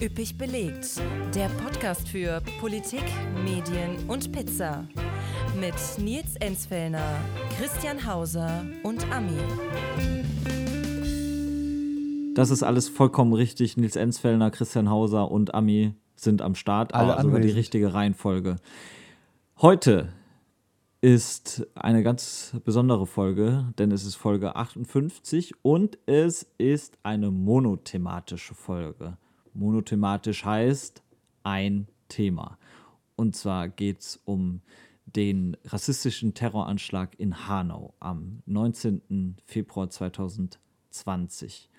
Üppig belegt. Der Podcast für Politik, Medien und Pizza. Mit Nils Enzfellner, Christian Hauser und Ami. Das ist alles vollkommen richtig. Nils Enzfellner, Christian Hauser und Ami sind am Start. Alle aber sogar die anwesend. richtige Reihenfolge. Heute ist eine ganz besondere Folge, denn es ist Folge 58 und es ist eine monothematische Folge. Monothematisch heißt ein Thema. Und zwar geht es um den rassistischen Terroranschlag in Hanau am 19. Februar 2020.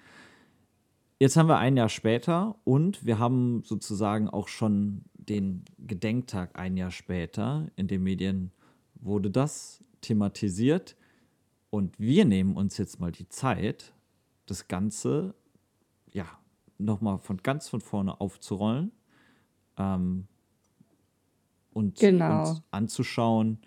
Jetzt haben wir ein Jahr später und wir haben sozusagen auch schon den Gedenktag ein Jahr später. In den Medien wurde das thematisiert und wir nehmen uns jetzt mal die Zeit, das Ganze nochmal von ganz von vorne aufzurollen ähm, und Genau. uns anzuschauen,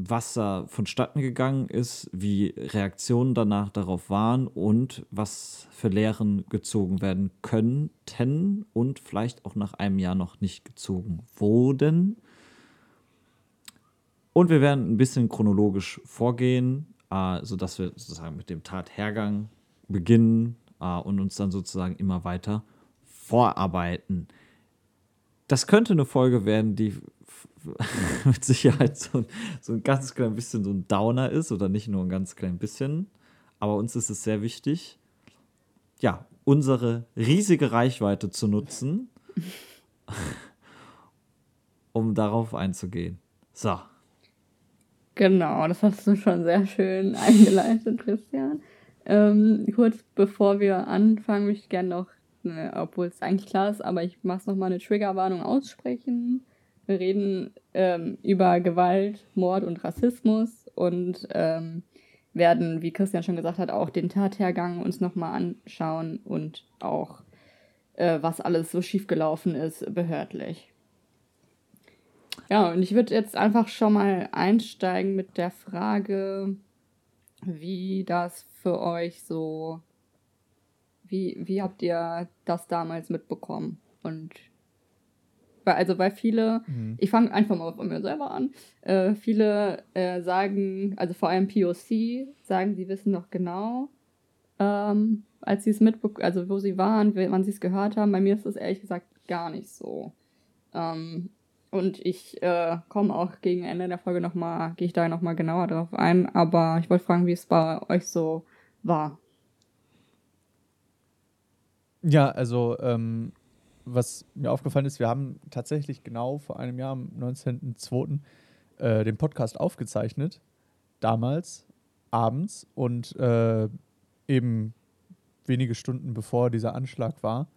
was da vonstatten gegangen ist, wie Reaktionen danach darauf waren und was für Lehren gezogen werden könnten und vielleicht auch nach einem Jahr noch nicht gezogen wurden. Und wir werden ein bisschen chronologisch vorgehen, äh, sodass wir sozusagen mit dem Tathergang beginnen äh, und uns dann sozusagen immer weiter vorarbeiten. Das könnte eine Folge werden, die mit Sicherheit so, ein- so ein ganz klein bisschen so ein Downer ist oder nicht nur ein ganz klein bisschen. Aber uns ist es sehr wichtig, ja, unsere riesige Reichweite zu nutzen, um darauf einzugehen. So. Genau, das hast du schon sehr schön eingeleitet, Christian. Ähm, kurz bevor wir anfangen, möchte ich gerne noch, ne, obwohl es eigentlich klar ist, aber ich mache es nochmal eine Triggerwarnung aussprechen. Wir reden ähm, über Gewalt, Mord und Rassismus und ähm, werden, wie Christian schon gesagt hat, auch den Tathergang uns nochmal anschauen und auch, äh, was alles so schiefgelaufen ist, behördlich. Ja, und ich würde jetzt einfach schon mal einsteigen mit der Frage, wie das für euch so, wie, wie habt ihr das damals mitbekommen? Und weil, also weil viele, ich fange einfach mal von mir selber an, äh, viele äh, sagen, also vor allem POC, sagen, sie wissen noch genau, ähm, als sie es mitbekommen, also wo sie waren, wann sie es gehört haben. Bei mir ist das ehrlich gesagt gar nicht so. Ähm, und ich äh, komme auch gegen Ende der Folge nochmal, gehe ich da nochmal genauer drauf ein. Aber ich wollte fragen, wie es bei euch so war. Ja, also ähm, was mir aufgefallen ist, wir haben tatsächlich genau vor einem Jahr, am 19.02., äh, den Podcast aufgezeichnet. Damals, abends und äh, eben wenige Stunden bevor dieser Anschlag war.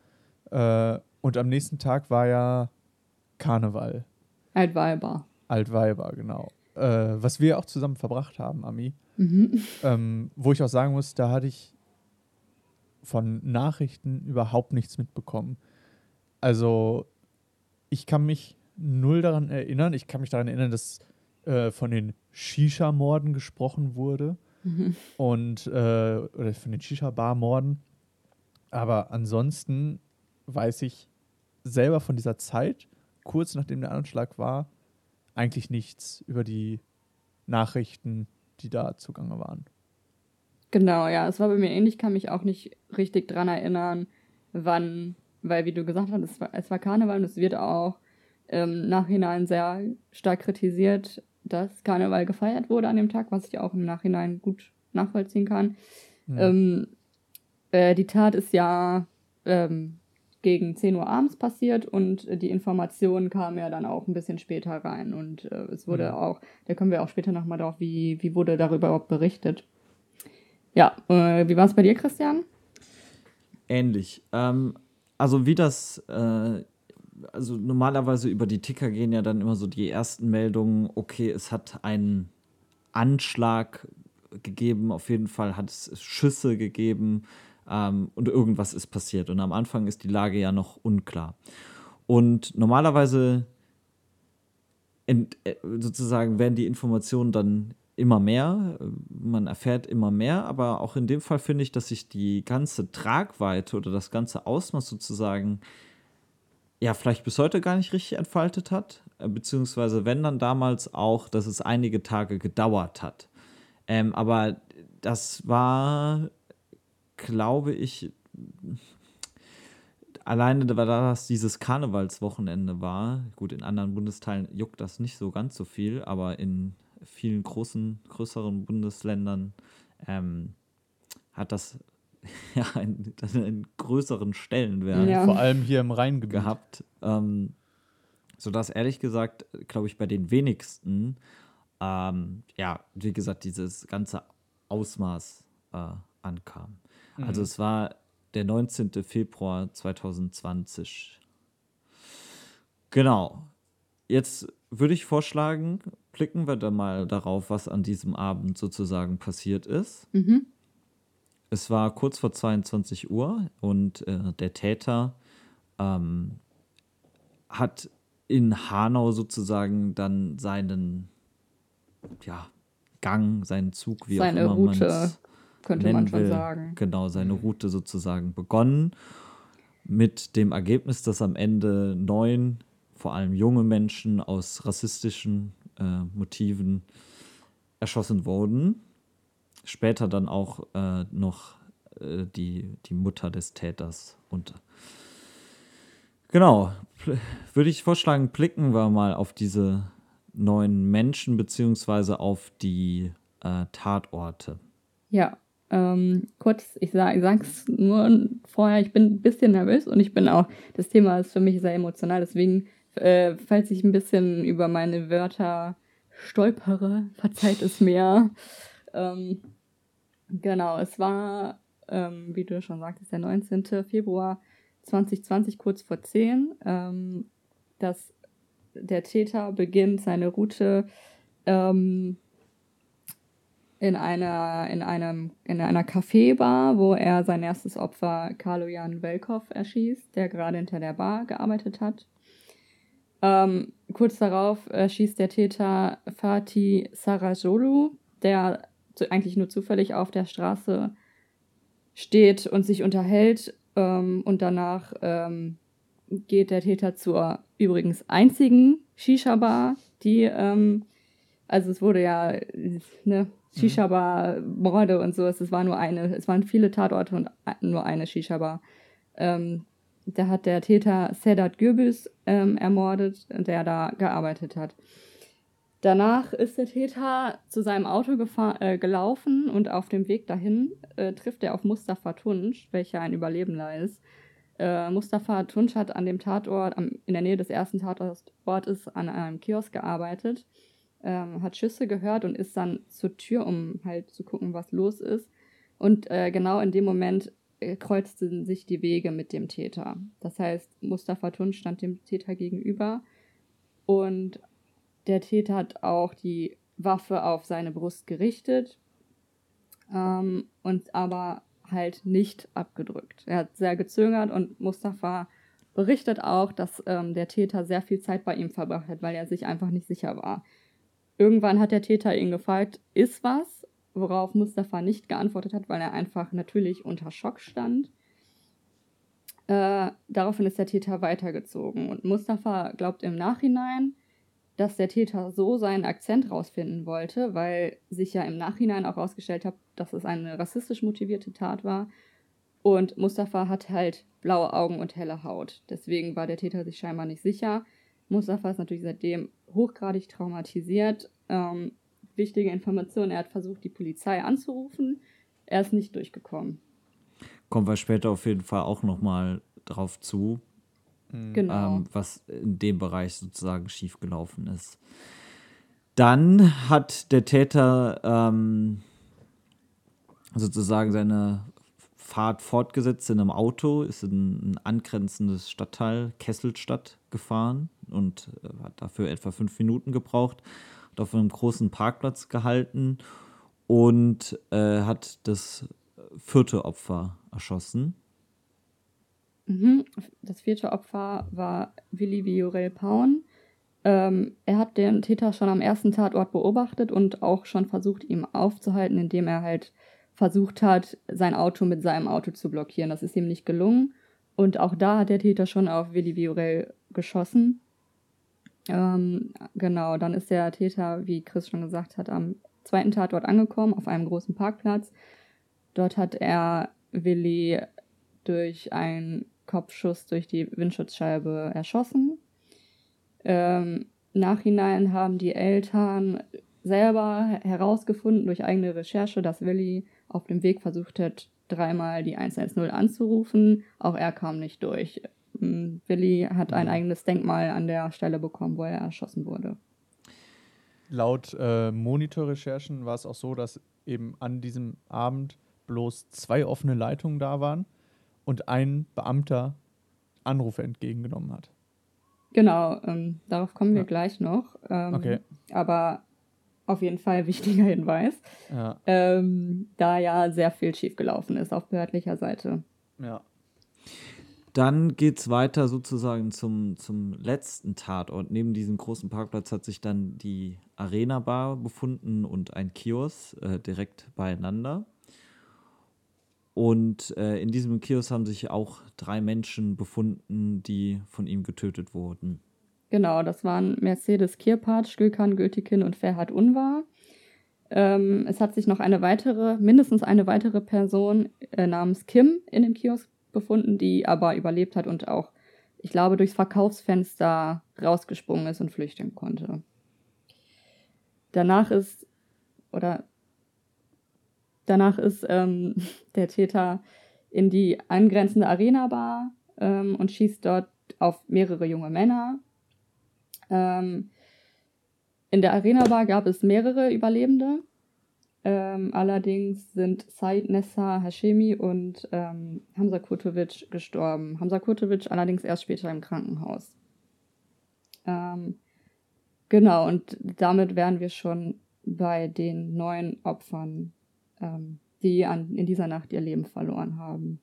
Äh, und am nächsten Tag war ja Karneval. Altweiber. Altweiber, genau. Äh, was wir auch zusammen verbracht haben, Ami. Mhm. Ähm, wo ich auch sagen muss, da hatte ich von Nachrichten überhaupt nichts mitbekommen. Also, ich kann mich null daran erinnern. Ich kann mich daran erinnern, dass äh, von den Shisha-Morden gesprochen wurde Mhm. und äh, oder von den Shisha-Bar-Morden. Aber ansonsten weiß ich selber von dieser Zeit, kurz nachdem der Anschlag war, eigentlich nichts über die Nachrichten, die da zugange waren. Genau, ja, es war bei mir ähnlich, kann mich auch nicht richtig dran erinnern, wann, weil wie du gesagt hast, es war, es war Karneval und es wird auch im Nachhinein sehr stark kritisiert, dass Karneval gefeiert wurde an dem Tag, was ich auch im Nachhinein gut nachvollziehen kann. Ähm, äh, die Tat ist ja ähm, gegen 10 Uhr abends passiert und äh, die Information kam ja dann auch ein bisschen später rein. Und äh, es wurde Mhm. auch, da kommen wir auch später nochmal drauf, wie, wie wurde darüber überhaupt berichtet. Ja, äh, wie war es bei dir, Christian? Ähnlich. Ähm, also wie das, äh, also normalerweise über die Ticker gehen ja dann immer so die ersten Meldungen, okay, es hat einen Anschlag gegeben, auf jeden Fall hat es Schüsse gegeben ähm, und irgendwas ist passiert. Und am Anfang ist die Lage ja noch unklar. Und normalerweise äh, sozusagen werden die Informationen dann immer mehr, man erfährt immer mehr, aber auch in dem Fall finde ich, dass sich die ganze Tragweite oder das ganze Ausmaß sozusagen ja vielleicht bis heute gar nicht richtig entfaltet hat, äh, beziehungsweise wenn dann damals auch, dass es einige Tage gedauert hat. Ähm, aber das war, glaube ich, alleine da das dieses Karnevalswochenende war, gut, in anderen Bundesteilen juckt das nicht so ganz so viel, aber in vielen großen, größeren Bundesländern ähm, hat das ja einen, einen größeren Stellenwert ja. vor allem hier im Rheingebiet gehabt, ähm, sodass ehrlich gesagt, glaube ich, bei den wenigsten ähm, ja, wie gesagt, dieses ganze Ausmaß äh, ankam. Mhm. Also es war der 19. Februar 2020. Genau. Jetzt würde ich vorschlagen, blicken wir da mal darauf, was an diesem Abend sozusagen passiert ist. Mhm. Es war kurz vor 22 Uhr und äh, der Täter ähm, hat in Hanau sozusagen dann seinen ja, Gang, seinen Zug, wie seine auch immer Route, könnte man schon will. sagen. Genau, seine Route sozusagen begonnen. Mit dem Ergebnis, dass am Ende neun, vor allem junge Menschen aus rassistischen äh, Motiven erschossen wurden. Später dann auch äh, noch äh, die, die Mutter des Täters. Und genau, würde ich vorschlagen, blicken wir mal auf diese neuen Menschen beziehungsweise auf die äh, Tatorte. Ja, ähm, kurz, ich, sag, ich sag's nur vorher, ich bin ein bisschen nervös und ich bin auch, das Thema ist für mich sehr emotional, deswegen, äh, falls ich ein bisschen über meine Wörter stolpere, verzeiht es mir. Ähm, genau, es war, ähm, wie du schon sagtest, der 19. Februar 2020, kurz vor 10. Ähm, das der Täter beginnt seine Route ähm, in einer, in einem, in einer Kaffeebar, wo er sein erstes Opfer Kaloyan Velkov erschießt, der gerade hinter der Bar gearbeitet hat. Ähm, kurz darauf erschießt der Täter Fatih Sarajolu, der eigentlich nur zufällig auf der Straße steht und sich unterhält ähm, und danach ähm, geht der Täter zur übrigens einzigen Shisha-Bar, die, ähm, also es wurde ja, ne, Shisha-Bar-Morde und so, es war nur eine, es waren viele Tatorte und nur eine Shisha-Bar. Ähm, da hat der Täter Sedat Gürbüz ähm, ermordet, der da gearbeitet hat. Danach ist der Täter zu seinem Auto äh, gelaufen und auf dem Weg dahin äh, trifft er auf Mustafa Tunsch, welcher ein Überlebender ist. Äh, Mustafa Tunç hat an dem Tatort, am, in der Nähe des ersten Tatortes, an einem Kiosk gearbeitet, ähm, hat Schüsse gehört und ist dann zur Tür, um halt zu gucken, was los ist. Und äh, genau in dem Moment äh, kreuzten sich die Wege mit dem Täter. Das heißt, Mustafa Tunç stand dem Täter gegenüber und der Täter hat auch die Waffe auf seine Brust gerichtet ähm, und aber halt nicht abgedrückt. Er hat sehr gezögert und Mustafa berichtet auch, dass ähm, der Täter sehr viel Zeit bei ihm verbracht hat, weil er sich einfach nicht sicher war. Irgendwann hat der Täter ihn gefragt, ist was? Worauf Mustafa nicht geantwortet hat, weil er einfach natürlich unter Schock stand. Äh, daraufhin ist der Täter weitergezogen und Mustafa glaubt im Nachhinein, dass der Täter so seinen Akzent rausfinden wollte, weil sich ja im Nachhinein auch herausgestellt hat, dass es eine rassistisch motivierte Tat war. Und Mustafa hat halt blaue Augen und helle Haut. Deswegen war der Täter sich scheinbar nicht sicher. Mustafa ist natürlich seitdem hochgradig traumatisiert. Ähm, wichtige Information, er hat versucht, die Polizei anzurufen. Er ist nicht durchgekommen. Kommen wir später auf jeden Fall auch nochmal drauf zu. Mhm. Genau. Ähm, was in dem Bereich sozusagen schiefgelaufen ist. Dann hat der Täter ähm, sozusagen seine Fahrt fortgesetzt in einem Auto, ist in ein angrenzendes Stadtteil Kesselstadt gefahren und äh, hat dafür etwa fünf Minuten gebraucht, hat auf einem großen Parkplatz gehalten und äh, hat das vierte Opfer erschossen. Mhm. Das vierte Opfer war Willi Viorel Paun. Ähm, er hat den Täter schon am ersten Tatort beobachtet und auch schon versucht, ihm aufzuhalten, indem er halt versucht hat, sein Auto mit seinem Auto zu blockieren. Das ist ihm nicht gelungen. Und auch da hat der Täter schon auf Willi Viorel geschossen. Ähm, genau, dann ist der Täter, wie Chris schon gesagt hat, am zweiten Tatort angekommen, auf einem großen Parkplatz. Dort hat er Willi durch einen Kopfschuss durch die Windschutzscheibe erschossen. Ähm, Nachhinein haben die Eltern selber herausgefunden durch eigene Recherche, dass Willi auf dem Weg versucht hat, dreimal die 110 anzurufen. Auch er kam nicht durch. Ähm, Willi hat ein mhm. eigenes Denkmal an der Stelle bekommen, wo er erschossen wurde. Laut äh, Monitorrecherchen war es auch so, dass eben an diesem Abend bloß zwei offene Leitungen da waren und ein Beamter Anrufe entgegengenommen hat. Genau, ähm, darauf kommen wir ja. gleich noch. Ähm, okay. Aber auf jeden Fall wichtiger Hinweis, ja. ähm, da ja sehr viel schiefgelaufen ist auf behördlicher Seite. Ja. Dann geht es weiter sozusagen zum, zum letzten Tatort. Neben diesem großen Parkplatz hat sich dann die Arena Bar befunden und ein Kiosk äh, direkt beieinander. Und äh, in diesem Kiosk haben sich auch drei Menschen befunden, die von ihm getötet wurden. Genau, das waren Mercedes Kirpart, Gülkan Gültikin und Ferhat Unvar. Ähm, es hat sich noch eine weitere, mindestens eine weitere Person äh, namens Kim in dem Kiosk befunden, die aber überlebt hat und auch, ich glaube, durchs Verkaufsfenster rausgesprungen ist und flüchten konnte. Danach ist, oder danach ist ähm, der Täter in die angrenzende Arena-Bar ähm, und schießt dort auf mehrere junge Männer. Ähm, in der Arena-Bar gab es mehrere Überlebende. Ähm, allerdings sind Said Nessa Hashemi und ähm, Hamza Kurtovic gestorben. Hamza Kurtovic allerdings erst später im Krankenhaus. Ähm, genau, und damit wären wir schon bei den neun Opfern, ähm, die an, in dieser Nacht ihr Leben verloren haben.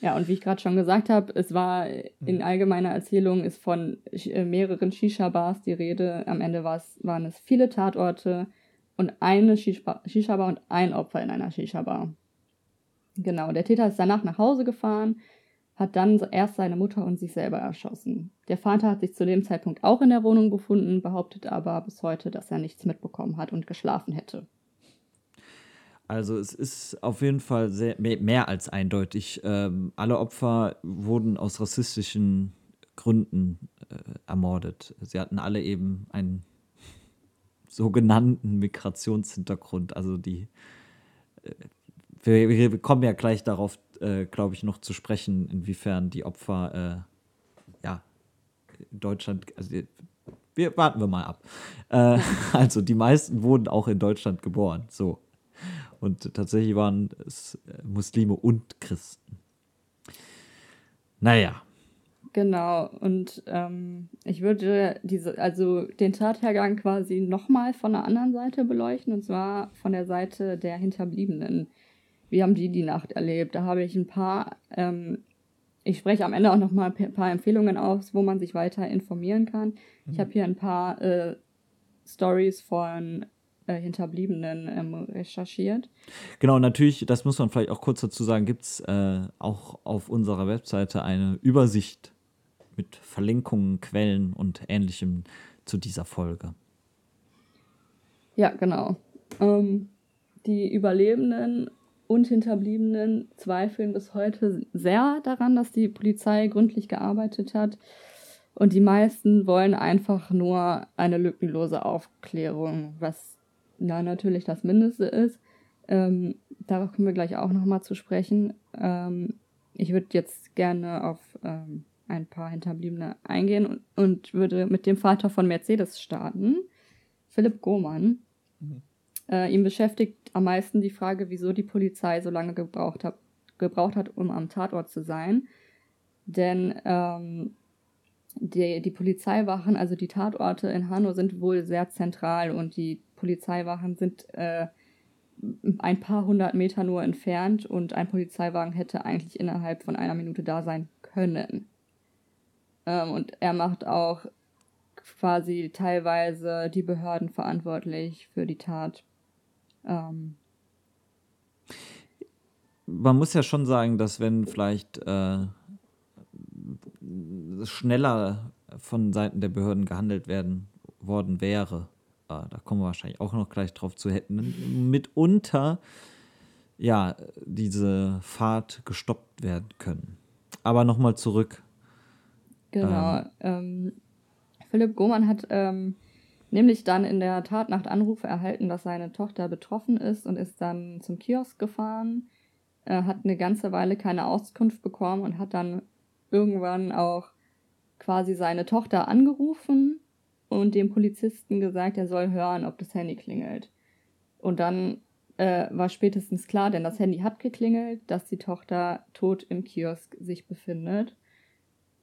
Ja, und wie ich gerade schon gesagt habe, es war in mhm. allgemeiner Erzählung ist von äh, mehreren Shisha-Bars die Rede. Am Ende waren es viele Tatorte und eine Shisha-Bar und ein Opfer in einer Shisha-Bar. Genau, der Täter ist danach nach Hause gefahren, hat dann erst seine Mutter und sich selber erschossen. Der Vater hat sich zu dem Zeitpunkt auch in der Wohnung befunden, behauptet aber bis heute, dass er nichts mitbekommen hat und geschlafen hätte. Also es ist auf jeden Fall sehr, mehr als eindeutig. Ähm, alle Opfer wurden aus rassistischen Gründen äh, ermordet. Sie hatten alle eben einen sogenannten Migrationshintergrund. Also die, äh, wir, wir, kommen ja gleich darauf, äh, glaube ich, noch zu sprechen, inwiefern die Opfer, äh, ja, in Deutschland, also wir warten wir mal ab. Äh, also die meisten wurden auch in Deutschland geboren, so. Und tatsächlich waren es äh, Muslime und Christen. Naja, Genau, und ähm, ich würde diese, also den Tathergang quasi nochmal von der anderen Seite beleuchten, und zwar von der Seite der Hinterbliebenen. Wie haben die die Nacht erlebt? Da habe ich ein paar, ähm, ich spreche am Ende auch nochmal ein paar Empfehlungen aus, wo man sich weiter informieren kann. Mhm. Ich habe hier ein paar äh, Stories von äh, Hinterbliebenen ähm, recherchiert. Genau, natürlich, das muss man vielleicht auch kurz dazu sagen, gibt es äh, auch auf unserer Webseite eine Übersicht mit Verlinkungen, Quellen und ähnlichem zu dieser Folge. Ja, genau. Ähm, die Überlebenden und Hinterbliebenen zweifeln bis heute sehr daran, dass die Polizei gründlich gearbeitet hat. Und die meisten wollen einfach nur eine lückenlose Aufklärung, was na, natürlich das Mindeste ist. Ähm, darauf kommen wir gleich auch nochmal zu sprechen. Ähm, ich würde jetzt gerne auf ähm, ein paar Hinterbliebene eingehen und, und würde mit dem Vater von Mercedes starten, Philipp Gohmann. Mhm. Äh, ihn beschäftigt am meisten die Frage, wieso die Polizei so lange gebraucht hat, gebraucht hat um am Tatort zu sein. Denn ähm, die, die Polizeiwachen, also die Tatorte in Hanau, sind wohl sehr zentral und die Polizeiwachen sind äh, ein paar hundert Meter nur entfernt und ein Polizeiwagen hätte eigentlich innerhalb von einer Minute da sein können. Ähm, und er macht auch quasi teilweise die Behörden verantwortlich für die Tat. Ähm, Man muss ja schon sagen, dass wenn vielleicht äh, schneller von Seiten der Behörden gehandelt werden worden wäre, äh, da kommen wir wahrscheinlich auch noch gleich drauf zu, hätten mitunter ja diese Fahrt gestoppt werden können. Aber nochmal zurück. Genau. Ähm, Philipp Gohmann hat ähm, nämlich dann in der Tatnacht Anrufe erhalten, dass seine Tochter betroffen ist und ist dann zum Kiosk gefahren, äh, hat eine ganze Weile keine Auskunft bekommen und hat dann irgendwann auch quasi seine Tochter angerufen und dem Polizisten gesagt, er soll hören, ob das Handy klingelt. Und dann äh, war spätestens klar, denn das Handy hat geklingelt, dass die Tochter tot im Kiosk sich befindet.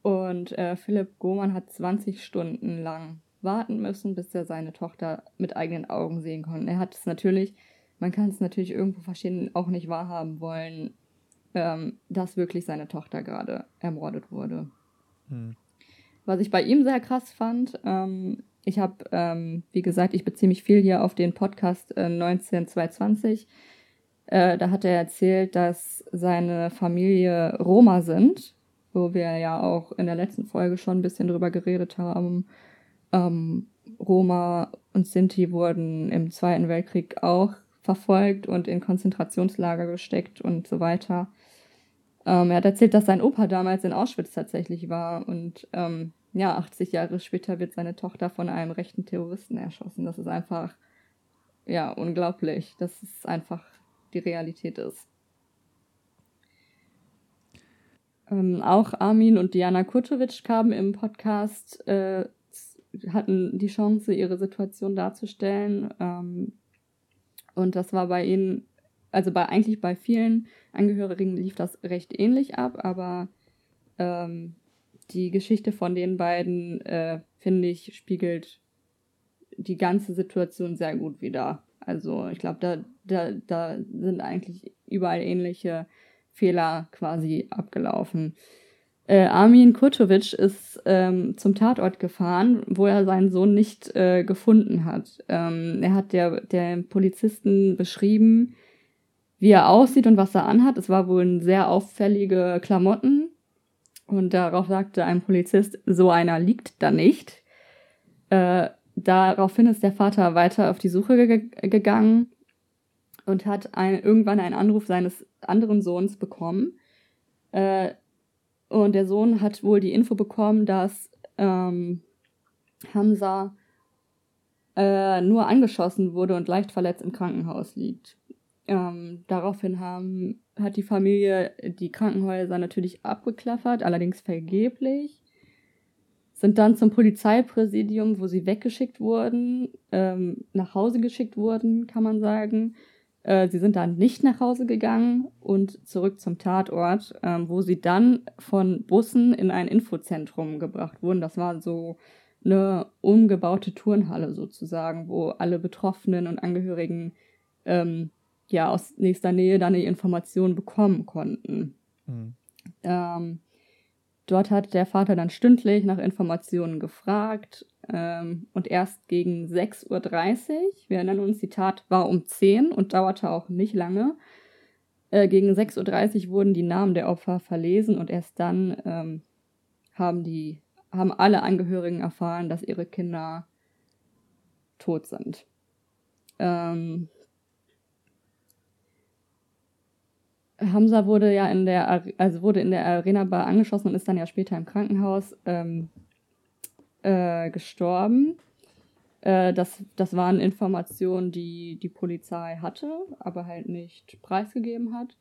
Und äh, Philipp Gohmann hat 20 Stunden lang warten müssen, bis er seine Tochter mit eigenen Augen sehen konnte. Er hat es natürlich, man kann es natürlich irgendwo verstehen, auch nicht wahrhaben wollen, ähm, dass wirklich seine Tochter gerade ermordet wurde. Hm. Was ich bei ihm sehr krass fand, ähm, ich habe, ähm, wie gesagt, ich beziehe mich viel hier auf den Podcast äh, 19220. Äh, da hat er erzählt, dass seine Familie Roma sind, wo wir ja auch in der letzten Folge schon ein bisschen drüber geredet haben. Ähm, Roma und Sinti wurden im Zweiten Weltkrieg auch verfolgt und in Konzentrationslager gesteckt und so weiter. Ähm, er hat erzählt, dass sein Opa damals in Auschwitz tatsächlich war und ähm, ja, 80 Jahre später wird seine Tochter von einem rechten Terroristen erschossen. Das ist einfach, ja, unglaublich, dass es einfach die Realität ist. Ähm, auch Armin und Diana Kurtovic kamen im Podcast, äh, hatten die Chance, ihre Situation darzustellen. Ähm, und das war bei ihnen, also bei eigentlich bei vielen Angehörigen lief das recht ähnlich ab, aber ähm, die Geschichte von den beiden, äh, finde ich, spiegelt die ganze Situation sehr gut wider. Also ich glaube, da, da, da sind eigentlich überall ähnliche Fehler quasi abgelaufen. Äh, Armin Kurtovic ist ähm, zum Tatort gefahren, wo er seinen Sohn nicht äh, gefunden hat. Ähm, er hat der, der Polizisten beschrieben, wie er aussieht und was er anhat. Es war wohl sehr auffällige Klamotten. Und darauf sagte ein Polizist, so einer liegt da nicht. Äh, daraufhin ist der Vater weiter auf die Suche ge gegangen und hat ein, irgendwann einen Anruf seines anderen Sohns bekommen. Äh, und der Sohn hat wohl die Info bekommen, dass ähm, Hamza äh, nur angeschossen wurde und leicht verletzt im Krankenhaus liegt. Ähm, daraufhin haben, hat die Familie die Krankenhäuser natürlich abgeklappert, allerdings vergeblich. Sind dann zum Polizeipräsidium, wo sie weggeschickt wurden, ähm, nach Hause geschickt wurden, kann man sagen. Äh, sie sind dann nicht nach Hause gegangen und zurück zum Tatort, ähm, wo sie dann von Bussen in ein Infozentrum gebracht wurden. Das war so eine umgebaute Turnhalle sozusagen, wo alle Betroffenen und Angehörigen ähm, ja aus nächster Nähe dann die Informationen bekommen konnten. Mhm. Ähm, dort hat der Vater dann stündlich nach Informationen gefragt ähm, und erst gegen 6.30 Uhr, wir erinnern uns, die Tat war um 10 und dauerte auch nicht lange, äh, gegen 6.30 Uhr wurden die Namen der Opfer verlesen und erst dann ähm, haben, die, haben alle Angehörigen erfahren, dass ihre Kinder tot sind. Ähm, Hamza wurde ja in der, also wurde in der Arena Bar angeschossen und ist dann ja später im Krankenhaus ähm, äh, gestorben. Äh, das, das waren Informationen, die die Polizei hatte, aber halt nicht preisgegeben hat.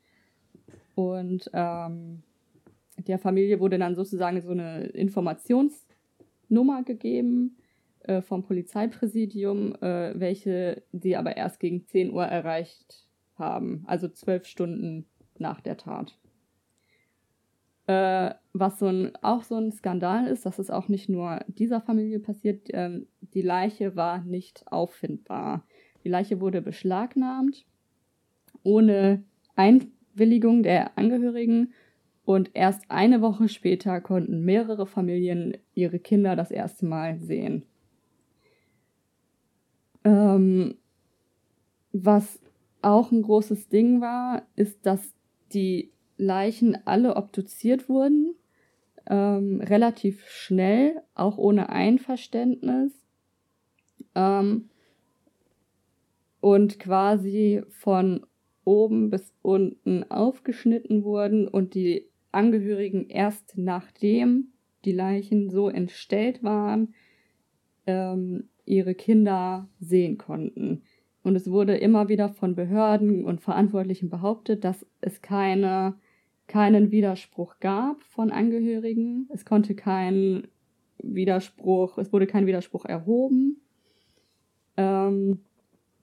Und ähm, der Familie wurde dann sozusagen so eine Informationsnummer gegeben äh, vom Polizeipräsidium, äh, welche sie aber erst gegen 10 Uhr erreicht haben, also zwölf Stunden nach der Tat. Äh, was so ein, auch so ein Skandal ist, dass es auch nicht nur dieser Familie passiert, ähm, die Leiche war nicht auffindbar. Die Leiche wurde beschlagnahmt, ohne Einwilligung der Angehörigen und erst eine Woche später konnten mehrere Familien ihre Kinder das erste Mal sehen. Ähm, was auch ein großes Ding war, ist, dass die Leichen alle obduziert wurden, ähm, relativ schnell, auch ohne Einverständnis. Ähm, und quasi von oben bis unten aufgeschnitten wurden und die Angehörigen erst nachdem die Leichen so entstellt waren, ähm, ihre Kinder sehen konnten. Und es wurde immer wieder von Behörden und Verantwortlichen behauptet, dass es keine, keinen Widerspruch gab von Angehörigen. Es konnte kein Widerspruch, es wurde kein Widerspruch erhoben. Ähm,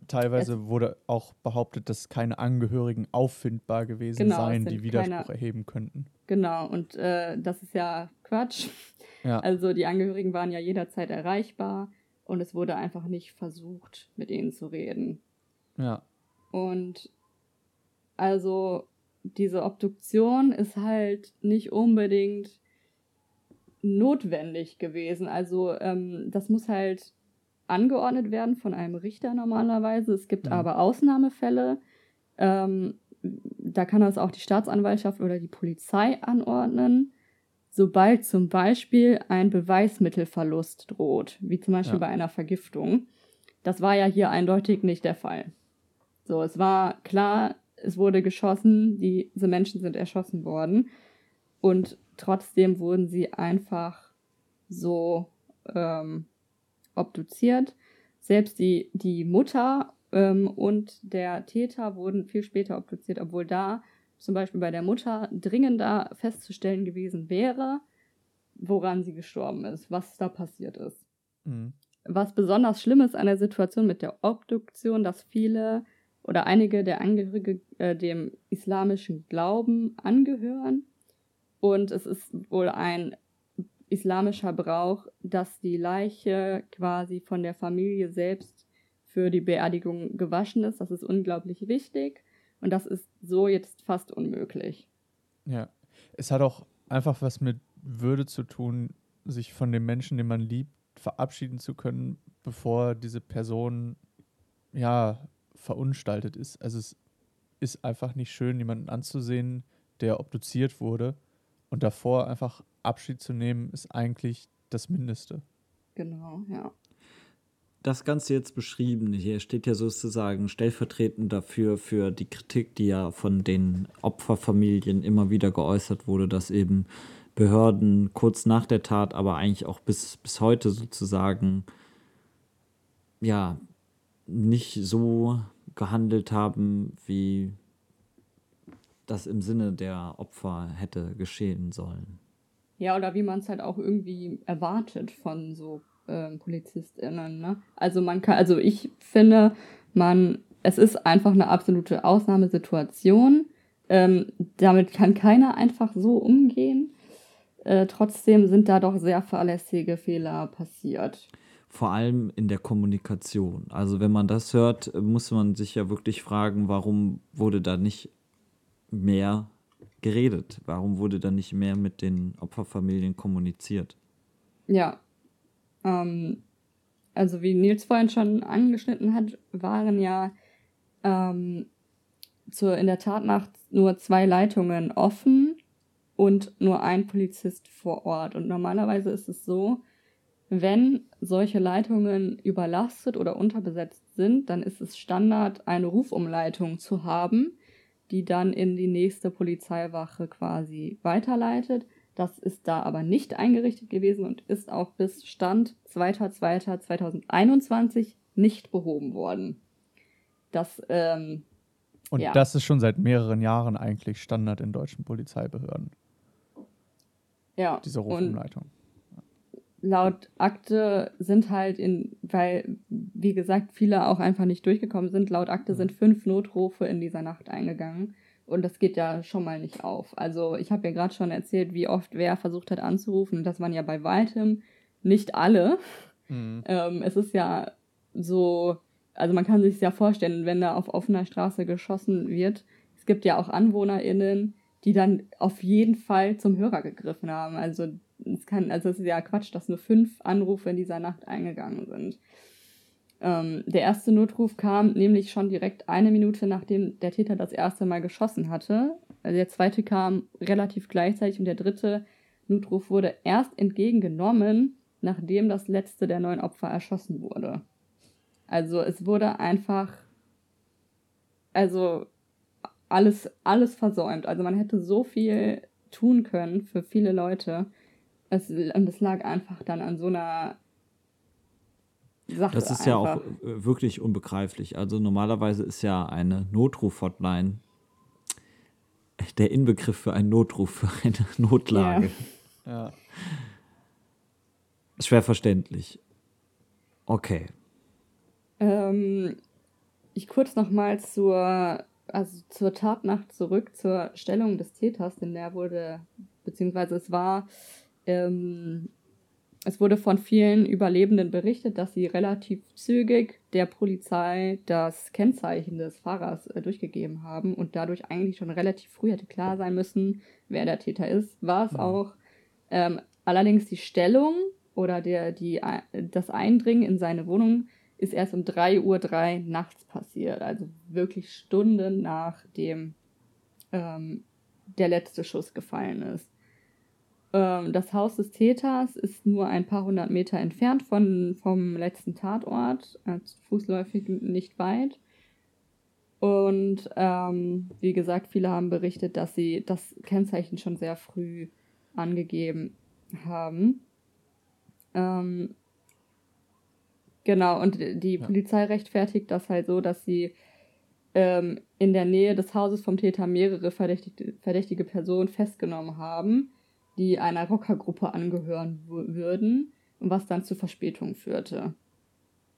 Teilweise wurde auch behauptet, dass keine Angehörigen auffindbar gewesen Genau, seien, es die Widerspruch keine- erheben könnten. Genau, und äh, das ist ja Quatsch. Ja. Also die Angehörigen waren ja jederzeit erreichbar und es wurde einfach nicht versucht, mit ihnen zu reden. Ja. Und also diese Obduktion ist halt nicht unbedingt notwendig gewesen. Also ähm, das muss halt angeordnet werden von einem Richter normalerweise. Es gibt Mhm. aber Ausnahmefälle. Ähm, da kann das auch die Staatsanwaltschaft oder die Polizei anordnen, sobald zum Beispiel ein Beweismittelverlust droht, wie zum Beispiel Ja. bei einer Vergiftung. Das war ja hier eindeutig nicht der Fall. So, es war klar, es wurde geschossen, diese Menschen sind erschossen worden und trotzdem wurden sie einfach so ähm, obduziert. Selbst die, die Mutter ähm, und der Täter wurden viel später obduziert, obwohl da zum Beispiel bei der Mutter dringender festzustellen gewesen wäre, woran sie gestorben ist, was da passiert ist. Mhm. Was besonders schlimm ist an der Situation mit der Obduktion, dass viele oder einige der Angehörige äh, dem islamischen Glauben angehören. Und es ist wohl ein islamischer Brauch, dass die Leiche quasi von der Familie selbst für die Beerdigung gewaschen ist. Das ist unglaublich wichtig. Und das ist so jetzt fast unmöglich. Ja. Es hat auch einfach was mit Würde zu tun, sich von dem Menschen, den man liebt, verabschieden zu können, bevor diese Person ja verunstaltet ist. Also es ist einfach nicht schön, jemanden anzusehen, der obduziert wurde und davor einfach Abschied zu nehmen, ist eigentlich das Mindeste. Genau, ja. Das Ganze jetzt beschrieben hier steht ja sozusagen stellvertretend dafür für die Kritik, die ja von den Opferfamilien immer wieder geäußert wurde, dass eben Behörden kurz nach der Tat, aber eigentlich auch bis, bis heute sozusagen ja nicht so gehandelt haben, wie das im Sinne der Opfer hätte geschehen sollen. Ja, oder wie man es halt auch irgendwie erwartet von so ähm, PolizistInnen. Ne? Also man kann, also ich finde, man, es ist einfach eine absolute Ausnahmesituation. Ähm, damit kann keiner einfach so umgehen. Äh, trotzdem sind da doch sehr verlässliche Fehler passiert. Vor allem in der Kommunikation. Also wenn man das hört, muss man sich ja wirklich fragen, warum wurde da nicht mehr geredet? Warum wurde da nicht mehr mit den Opferfamilien kommuniziert? Ja. Ähm, also wie Nils vorhin schon angeschnitten hat, waren ja ähm, zur, in der Tatnacht nur zwei Leitungen offen und nur ein Polizist vor Ort. Und normalerweise ist es so, wenn solche Leitungen überlastet oder unterbesetzt sind, dann ist es Standard, eine Rufumleitung zu haben, die dann in die nächste Polizeiwache quasi weiterleitet. Das ist da aber nicht eingerichtet gewesen und ist auch bis Stand 2.2.2021 nicht behoben worden. Das, ähm, Und Ja. das ist schon seit mehreren Jahren eigentlich Standard in deutschen Polizeibehörden, ja. diese Rufumleitung. laut Akte sind halt in, weil, wie gesagt, viele auch einfach nicht durchgekommen sind, laut Akte sind fünf Notrufe in dieser Nacht eingegangen. Und das geht ja schon mal nicht auf. Also ich habe ja gerade schon erzählt, wie oft wer versucht hat anzurufen. Und das waren ja bei weitem nicht alle. Mhm. Ähm, es ist ja so, also man kann sich ja vorstellen, wenn da auf offener Straße geschossen wird, es gibt ja auch AnwohnerInnen, die dann auf jeden Fall zum Hörer gegriffen haben. Also es kann, also es ist ja Quatsch, dass nur fünf Anrufe in dieser Nacht eingegangen sind. Ähm, der erste Notruf kam nämlich schon direkt eine Minute, nachdem der Täter das erste Mal geschossen hatte. Also der zweite kam relativ gleichzeitig und der dritte Notruf wurde erst entgegengenommen, nachdem das letzte der neun Opfer erschossen wurde. Also es wurde einfach, also alles, alles versäumt. Also man hätte so viel tun können für viele Leute. Es, und es lag einfach dann an so einer Sache. Das ist einfach. ja auch äh, wirklich unbegreiflich. Also normalerweise ist ja eine Notruf-Hotline der Inbegriff für einen Notruf, für eine Notlage. Ja. ja. Schwer verständlich. Okay. Ähm, ich kurz nochmal zur, also zur Tatnacht zurück, zur Stellung des Täters, denn der wurde, beziehungsweise es war, ähm, es wurde von vielen Überlebenden berichtet, dass sie relativ zügig der Polizei das Kennzeichen des Fahrers äh, durchgegeben haben und dadurch eigentlich schon relativ früh hätte klar sein müssen, wer der Täter ist. War es mhm. auch. Ähm, allerdings die Stellung oder der, die, das Eindringen in seine Wohnung ist erst um 3.03 Uhr nachts passiert. Also wirklich Stunden nachdem ähm, der letzte Schuss gefallen ist. Ähm, das Haus des Täters ist nur ein paar hundert Meter entfernt von, vom letzten Tatort, also fußläufig nicht weit. Und ähm, wie gesagt, viele haben berichtet, dass sie das Kennzeichen schon sehr früh angegeben haben. Ähm, genau, und die ja. Polizei rechtfertigt das halt so, dass sie ähm, in der Nähe des Hauses vom Täter mehrere verdächtige, verdächtige Personen festgenommen haben, die einer Rockergruppe angehören würden, was dann zu Verspätungen führte.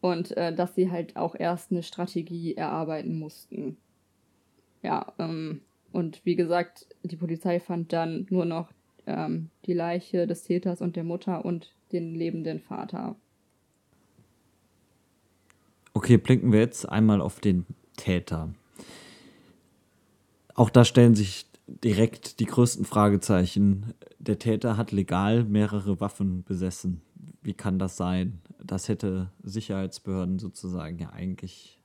Und äh, dass sie halt auch erst eine Strategie erarbeiten mussten. Ja, ähm, und wie gesagt, die Polizei fand dann nur noch ähm, die Leiche des Täters und der Mutter und den lebenden Vater. Okay, blinken wir jetzt einmal auf den Täter. Auch da stellen sich direkt die größten Fragezeichen. Der Täter hat legal mehrere Waffen besessen. Wie kann das sein? Das hätte Sicherheitsbehörden sozusagen ja eigentlich.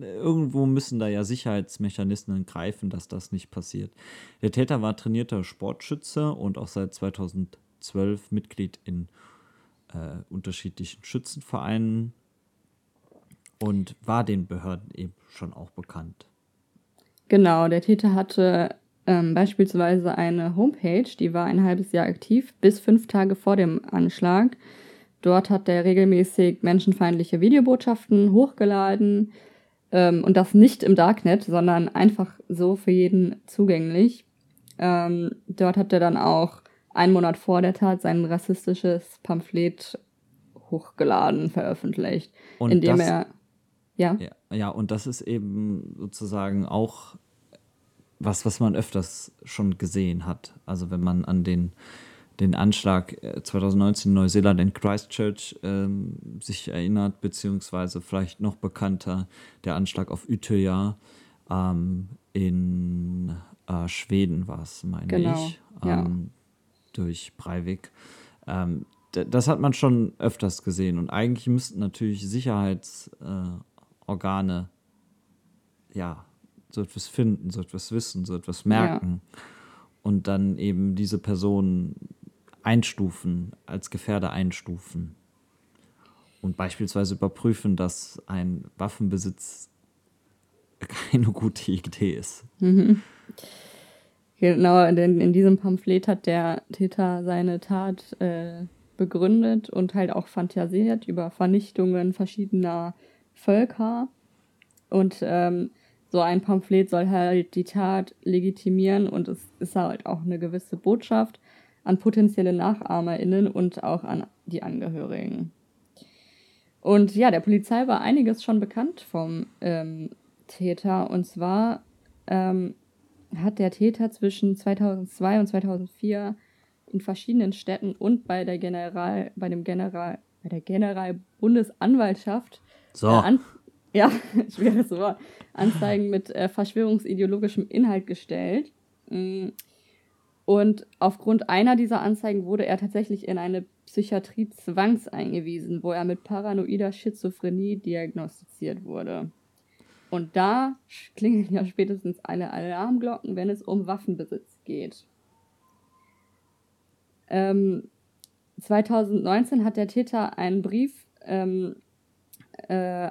Irgendwo müssen da ja Sicherheitsmechanismen greifen, dass das nicht passiert. Der Täter war trainierter Sportschütze und auch seit 2012 Mitglied in äh, unterschiedlichen Schützenvereinen und war den Behörden eben schon auch bekannt. Genau, der Täter hatte ähm, beispielsweise eine Homepage, die war ein halbes Jahr aktiv, bis fünf Tage vor dem Anschlag. Dort hat er regelmäßig menschenfeindliche Videobotschaften hochgeladen ähm, und das nicht im Darknet, sondern einfach so für jeden zugänglich. Ähm, dort hat er dann auch einen Monat vor der Tat sein rassistisches Pamphlet hochgeladen, veröffentlicht, und indem das, er ja. ja. Ja, und das ist eben sozusagen auch was, was man öfters schon gesehen hat. Also wenn man an den, den Anschlag 2019 in Neuseeland in Christchurch ähm, sich erinnert, beziehungsweise vielleicht noch bekannter der Anschlag auf Utøya ähm, in äh, Schweden war es, meine genau. ich, ähm, ja. durch Breivik. Ähm, das hat man schon öfters gesehen und eigentlich müssten natürlich Sicherheitsorgane äh, ja so etwas finden, so etwas wissen, so etwas merken ja. und dann eben diese Person einstufen, als Gefährder einstufen und beispielsweise überprüfen, dass ein Waffenbesitz keine gute Idee ist. Mhm. Genau, denn in diesem Pamphlet hat der Täter seine Tat äh, begründet und halt auch fantasiert über Vernichtungen verschiedener Völker. Und ähm, so ein Pamphlet soll halt die Tat legitimieren und es ist halt auch eine gewisse Botschaft an potenzielle NachahmerInnen und auch an die Angehörigen. Und ja, der Polizei war einiges schon bekannt vom ähm, Täter. Und zwar ähm, hat der Täter zwischen 2002 und 2004 in verschiedenen Städten und bei der General, bei dem General, bei der Generalbundesanwaltschaft so. äh, ja, schweres Wort, Anzeigen mit äh, verschwörungsideologischem Inhalt gestellt. Mm. Und aufgrund einer dieser Anzeigen wurde er tatsächlich in eine Psychiatrie zwangseingewiesen, wo er mit paranoider Schizophrenie diagnostiziert wurde. Und da klingeln ja spätestens alle Alarmglocken, wenn es um Waffenbesitz geht. Ähm, 2019 hat der Täter einen Brief, ähm, äh,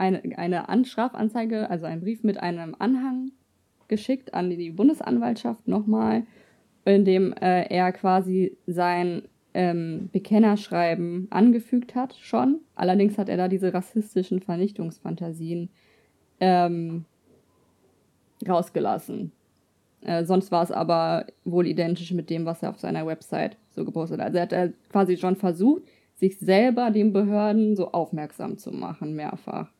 eine, eine An Strafanzeige, also einen Brief mit einem Anhang geschickt an die Bundesanwaltschaft nochmal, in dem äh, er quasi sein ähm, Bekennerschreiben angefügt hat, schon. Allerdings hat er da diese rassistischen Vernichtungsfantasien ähm, rausgelassen. Äh, sonst war es aber wohl identisch mit dem, was er auf seiner Website so gepostet hat. Also er hat er quasi schon versucht, sich selber den Behörden so aufmerksam zu machen, mehrfach.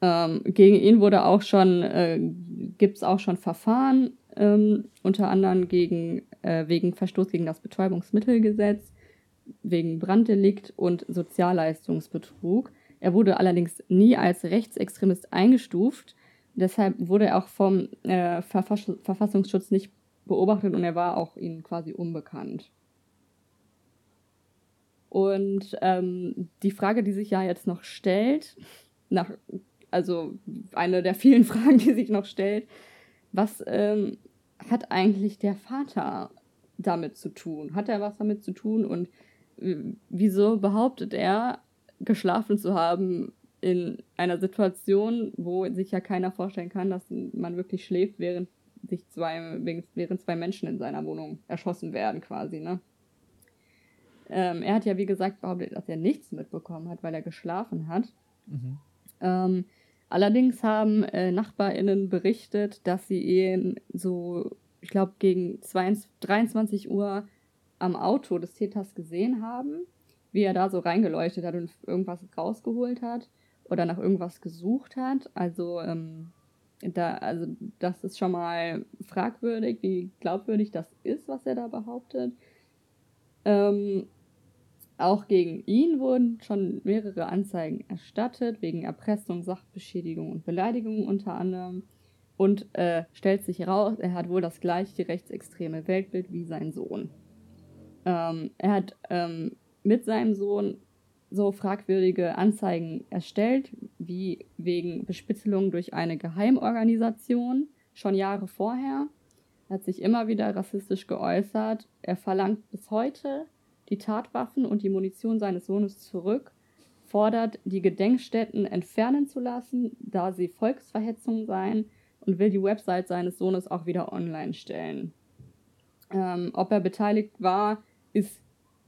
Ähm, gegen ihn wurde auch schon, äh, gibt es auch schon Verfahren, ähm, unter anderem gegen, äh, wegen Verstoß gegen das Betäubungsmittelgesetz, wegen Branddelikt und Sozialleistungsbetrug. Er wurde allerdings nie als Rechtsextremist eingestuft. Deshalb wurde er auch vom äh, Verfass Verfassungsschutz nicht beobachtet und er war auch ihnen quasi unbekannt. Und ähm, die Frage, die sich ja jetzt noch stellt, nach, also eine der vielen Fragen, die sich noch stellt, was ähm, hat eigentlich der Vater damit zu tun? Hat er was damit zu tun und äh, wieso behauptet er, geschlafen zu haben in einer Situation, wo sich ja keiner vorstellen kann, dass man wirklich schläft, während sich zwei, während zwei Menschen in seiner Wohnung erschossen werden, quasi, ne? Ähm, er hat ja, wie gesagt, behauptet, dass er nichts mitbekommen hat, weil er geschlafen hat. Mhm. Ähm, allerdings haben äh, NachbarInnen berichtet, dass sie ihn so, ich glaube, gegen 22, 23 Uhr am Auto des Täters gesehen haben wie er da so reingeleuchtet hat und irgendwas rausgeholt hat oder nach irgendwas gesucht hat. Also, ähm, da, also das ist schon mal fragwürdig, wie glaubwürdig das ist, was er da behauptet. Ähm, auch gegen ihn wurden schon mehrere Anzeigen erstattet, wegen Erpressung, Sachbeschädigung und Beleidigung unter anderem. Und äh, stellt sich heraus, er hat wohl das gleiche rechtsextreme Weltbild wie sein Sohn. Ähm, er hat ähm, mit seinem Sohn so fragwürdige Anzeigen erstellt, wie wegen Bespitzelung durch eine Geheimorganisation schon Jahre vorher. Er hat sich immer wieder rassistisch geäußert. Er verlangt bis heute die Tatwaffen und die Munition seines Sohnes zurück, fordert, die Gedenkstätten entfernen zu lassen, da sie Volksverhetzung seien und will die Website seines Sohnes auch wieder online stellen. Ähm, ob er beteiligt war, ist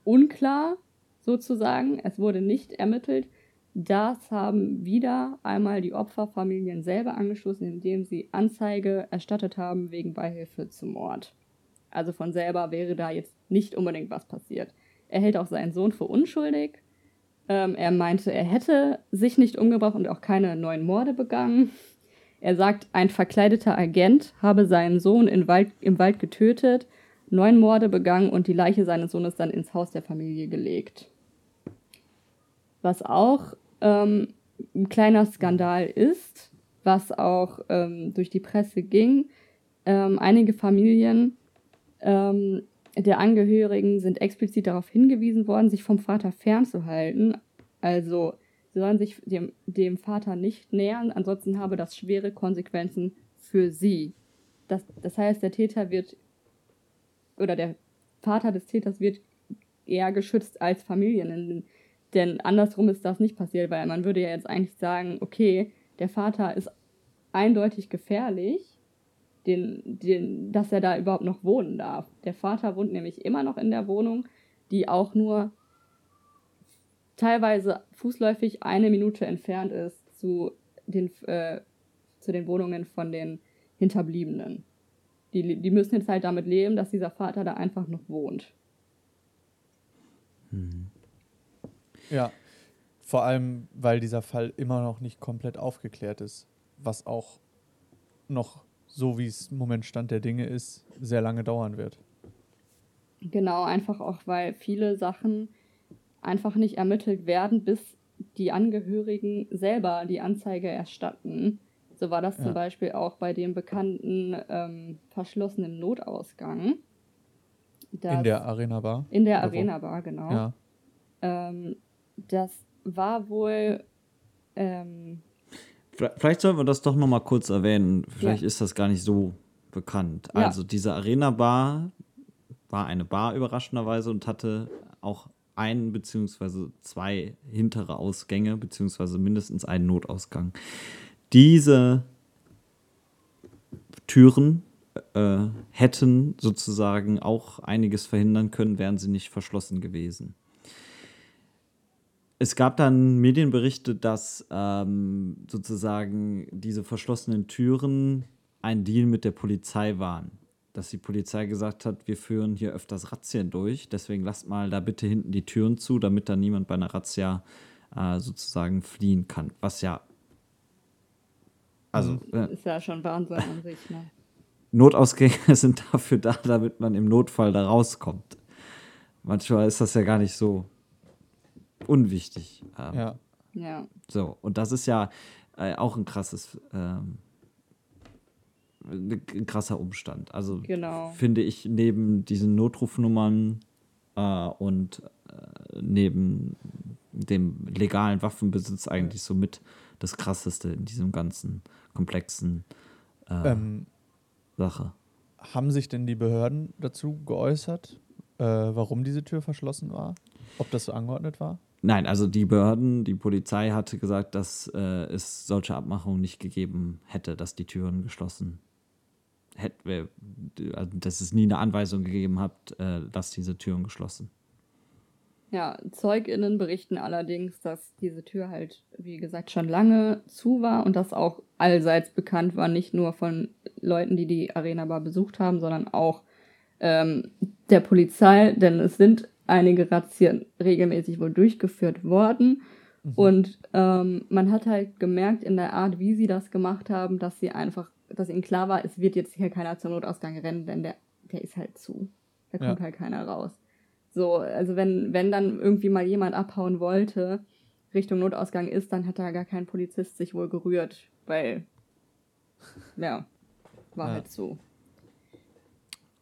unklar sozusagen. Es wurde nicht ermittelt. Das haben wieder einmal die Opferfamilien selber angeschlossen, indem sie Anzeige erstattet haben wegen Beihilfe zum Mord. Also von selber wäre da jetzt nicht unbedingt was passiert. Er hält auch seinen Sohn für unschuldig. Ähm, er meinte, er hätte sich nicht umgebracht und auch keine neuen Morde begangen. Er sagt, ein verkleideter Agent habe seinen Sohn Wald, im Wald getötet neun Morde begangen und die Leiche seines Sohnes dann ins Haus der Familie gelegt. Was auch ähm, ein kleiner Skandal ist, was auch ähm, durch die Presse ging. Ähm, einige Familien ähm, der Angehörigen sind explizit darauf hingewiesen worden, sich vom Vater fernzuhalten. Also sie sollen sich dem, dem Vater nicht nähern, ansonsten habe das schwere Konsequenzen für sie. Das, das heißt, der Täter wird oder der Vater des Täters wird eher geschützt als Familien. Denn andersrum ist das nicht passiert, weil man würde ja jetzt eigentlich sagen, okay, der Vater ist eindeutig gefährlich, den, den, dass er da überhaupt noch wohnen darf. Der Vater wohnt nämlich immer noch in der Wohnung, die auch nur teilweise fußläufig eine Minute entfernt ist zu den, äh, zu den Wohnungen von den Hinterbliebenen. Die, die müssen jetzt halt damit leben, dass dieser Vater da einfach noch wohnt. Mhm. Ja, vor allem, weil dieser Fall immer noch nicht komplett aufgeklärt ist, was auch noch, so wie es im Moment Stand der Dinge ist, sehr lange dauern wird. Genau, einfach auch, weil viele Sachen einfach nicht ermittelt werden, bis die Angehörigen selber die Anzeige erstatten. So war das ja. zum Beispiel auch bei dem bekannten ähm, verschlossenen Notausgang. In der Arena Bar. in der Oder wo? Arena Bar, genau. Ja. Ähm, das war wohl ähm, Vielleicht sollten wir das doch noch mal kurz erwähnen. Vielleicht Ja. ist das gar nicht so bekannt. Ja. Also diese Arena Bar war eine Bar überraschenderweise und hatte auch ein beziehungsweise zwei hintere Ausgänge beziehungsweise mindestens einen Notausgang. Diese Türen äh, hätten sozusagen auch einiges verhindern können, wären sie nicht verschlossen gewesen. Es gab dann Medienberichte, dass ähm, sozusagen diese verschlossenen Türen ein Deal mit der Polizei waren. Dass die Polizei gesagt hat, wir führen hier öfters Razzien durch, deswegen lasst mal da bitte hinten die Türen zu, damit da niemand bei einer Razzia äh, sozusagen fliehen kann. Was ja. Also, äh, ist ja schon Wahnsinn an sich, ne? Notausgänge sind dafür da, damit man im Notfall da rauskommt. Manchmal ist das ja gar nicht so unwichtig. Ähm, Ja. Ja. So, und das ist ja äh, auch ein krasses, ähm, ein krasser Umstand. Also Genau. finde ich neben diesen Notrufnummern äh, und äh, neben dem legalen Waffenbesitz eigentlich somit das krasseste in diesem ganzen komplexen äh, Ähm, Sache. haben sich denn die Behörden dazu geäußert, äh, warum diese Tür verschlossen war? Ob das so angeordnet war? Nein, also die Behörden, die Polizei hatte gesagt, dass äh, es solche Abmachungen nicht gegeben hätte, dass die Türen geschlossen hätte, also dass es nie eine Anweisung gegeben hat, äh, dass diese Türen geschlossen. Ja, ZeugInnen berichten allerdings, dass diese Tür halt, wie gesagt, schon lange zu war und das auch allseits bekannt war, nicht nur von Leuten, die die Arena Bar besucht haben, sondern auch ähm, der Polizei, denn es sind einige Razzien regelmäßig wohl durchgeführt worden. Und ähm, man hat halt gemerkt in der Art, wie sie das gemacht haben, dass sie einfach, dass ihnen klar war, es wird jetzt hier keiner zum Notausgang rennen, denn der, der ist halt zu. Da kommt Ja. halt keiner raus. So, also wenn, wenn dann irgendwie mal jemand abhauen wollte, Richtung Notausgang ist, dann hat da gar kein Polizist sich wohl gerührt, weil, ja, war Ja. halt so.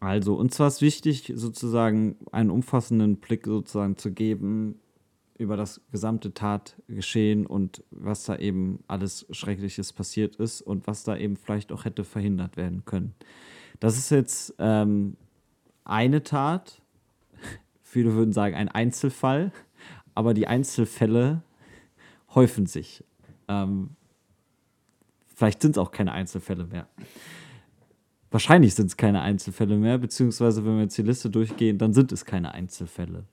Also, uns war es wichtig, sozusagen einen umfassenden Blick sozusagen zu geben über das gesamte Tatgeschehen und was da eben alles Schreckliches passiert ist und was da eben vielleicht auch hätte verhindert werden können. Das ist jetzt ähm, eine Tat, viele würden sagen ein Einzelfall, aber die Einzelfälle häufen sich. Ähm, vielleicht sind es auch keine Einzelfälle mehr. Wahrscheinlich sind es keine Einzelfälle mehr, beziehungsweise wenn wir jetzt die Liste durchgehen, dann sind es keine Einzelfälle.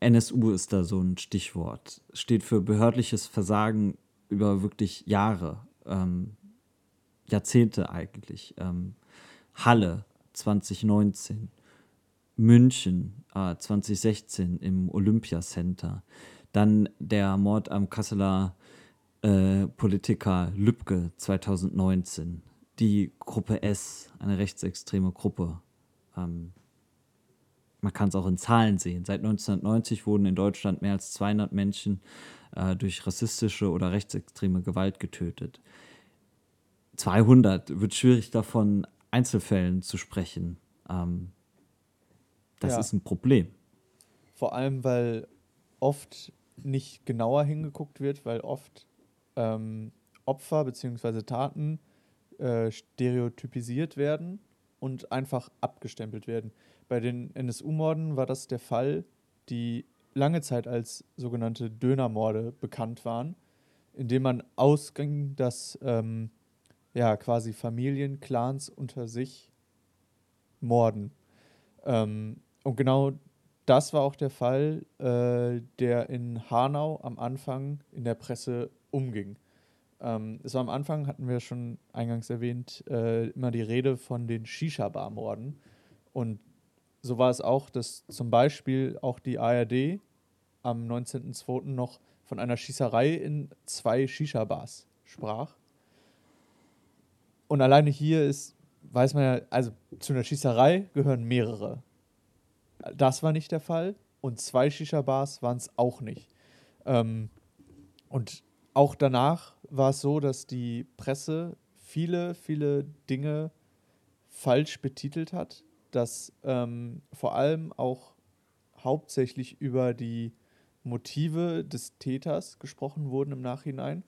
NSU ist da so ein Stichwort. Steht für behördliches Versagen über wirklich Jahre, ähm, Jahrzehnte eigentlich. Ähm, Halle 2019, München äh, 2016 im Olympiacenter, dann der Mord am Kasseler äh, Politiker Lübcke 2019, die Gruppe S, eine rechtsextreme Gruppe. Ähm, man kann es auch in Zahlen sehen. Seit 1990 wurden in Deutschland mehr als 200 Menschen äh, durch rassistische oder rechtsextreme Gewalt getötet. 200 wird schwierig davon Einzelfällen zu sprechen. Ähm, das Ja. ist ein Problem. Vor allem, weil oft nicht genauer hingeguckt wird, weil oft ähm, Opfer bzw. Taten äh, stereotypisiert werden und einfach abgestempelt werden. Bei den NSU-Morden war das der Fall, die lange Zeit als sogenannte Dönermorde bekannt waren, indem man ausging, dass ähm, ja quasi Familien, Clans unter sich morden. Ähm, und genau das war auch der Fall, äh, der in Hanau am Anfang in der Presse umging. Ähm, war am Anfang, hatten wir schon eingangs erwähnt, äh, immer die Rede von den Shisha-Bar-Morden. Und so war es auch, dass zum Beispiel auch die ARD am 19.02. noch von einer Schießerei in zwei Shisha-Bars sprach. Und alleine hier ist, weiß man ja, also zu einer Schießerei gehören mehrere. Das war nicht der Fall. Und zwei Shisha-Bars waren es auch nicht. Ähm, und auch danach war es so, dass die Presse viele, viele Dinge falsch betitelt hat. dass ähm, vor allem auch hauptsächlich über die Motive des Täters gesprochen wurden im Nachhinein.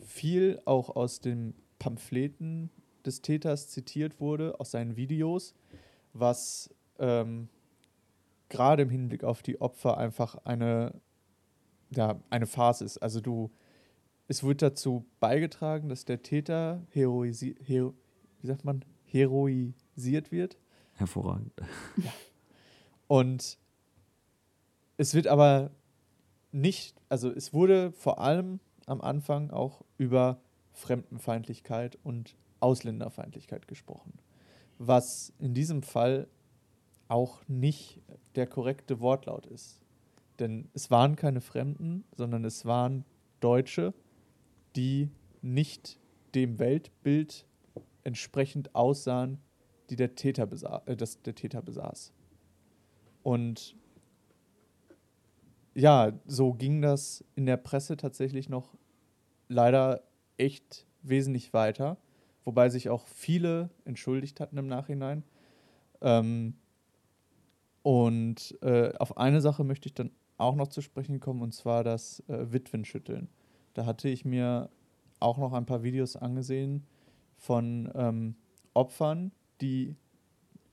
Viel auch aus den Pamphleten des Täters zitiert wurde, aus seinen Videos, was ähm, gerade im Hinblick auf die Opfer einfach eine, ja, eine Farce ist. Also du, es wird dazu beigetragen, dass der Täter heroisi hero wie sagt man, heroisiert wird. Hervorragend. Ja. Und es wird aber nicht, also es wurde vor allem am Anfang auch über Fremdenfeindlichkeit und Ausländerfeindlichkeit gesprochen, was in diesem Fall auch nicht der korrekte Wortlaut ist. Denn es waren keine Fremden, sondern es waren Deutsche, die nicht dem Weltbild entsprechend aussahen, die der Täter, besa äh, das der Täter besaß. Und ja, so ging das in der Presse tatsächlich noch leider echt wesentlich weiter, wobei sich auch viele entschuldigt hatten im Nachhinein. Ähm, und äh, auf eine Sache möchte ich dann auch noch zu sprechen kommen, und zwar das äh, Witwenschütteln. Da hatte ich mir auch noch ein paar Videos angesehen von ähm, Opfern, die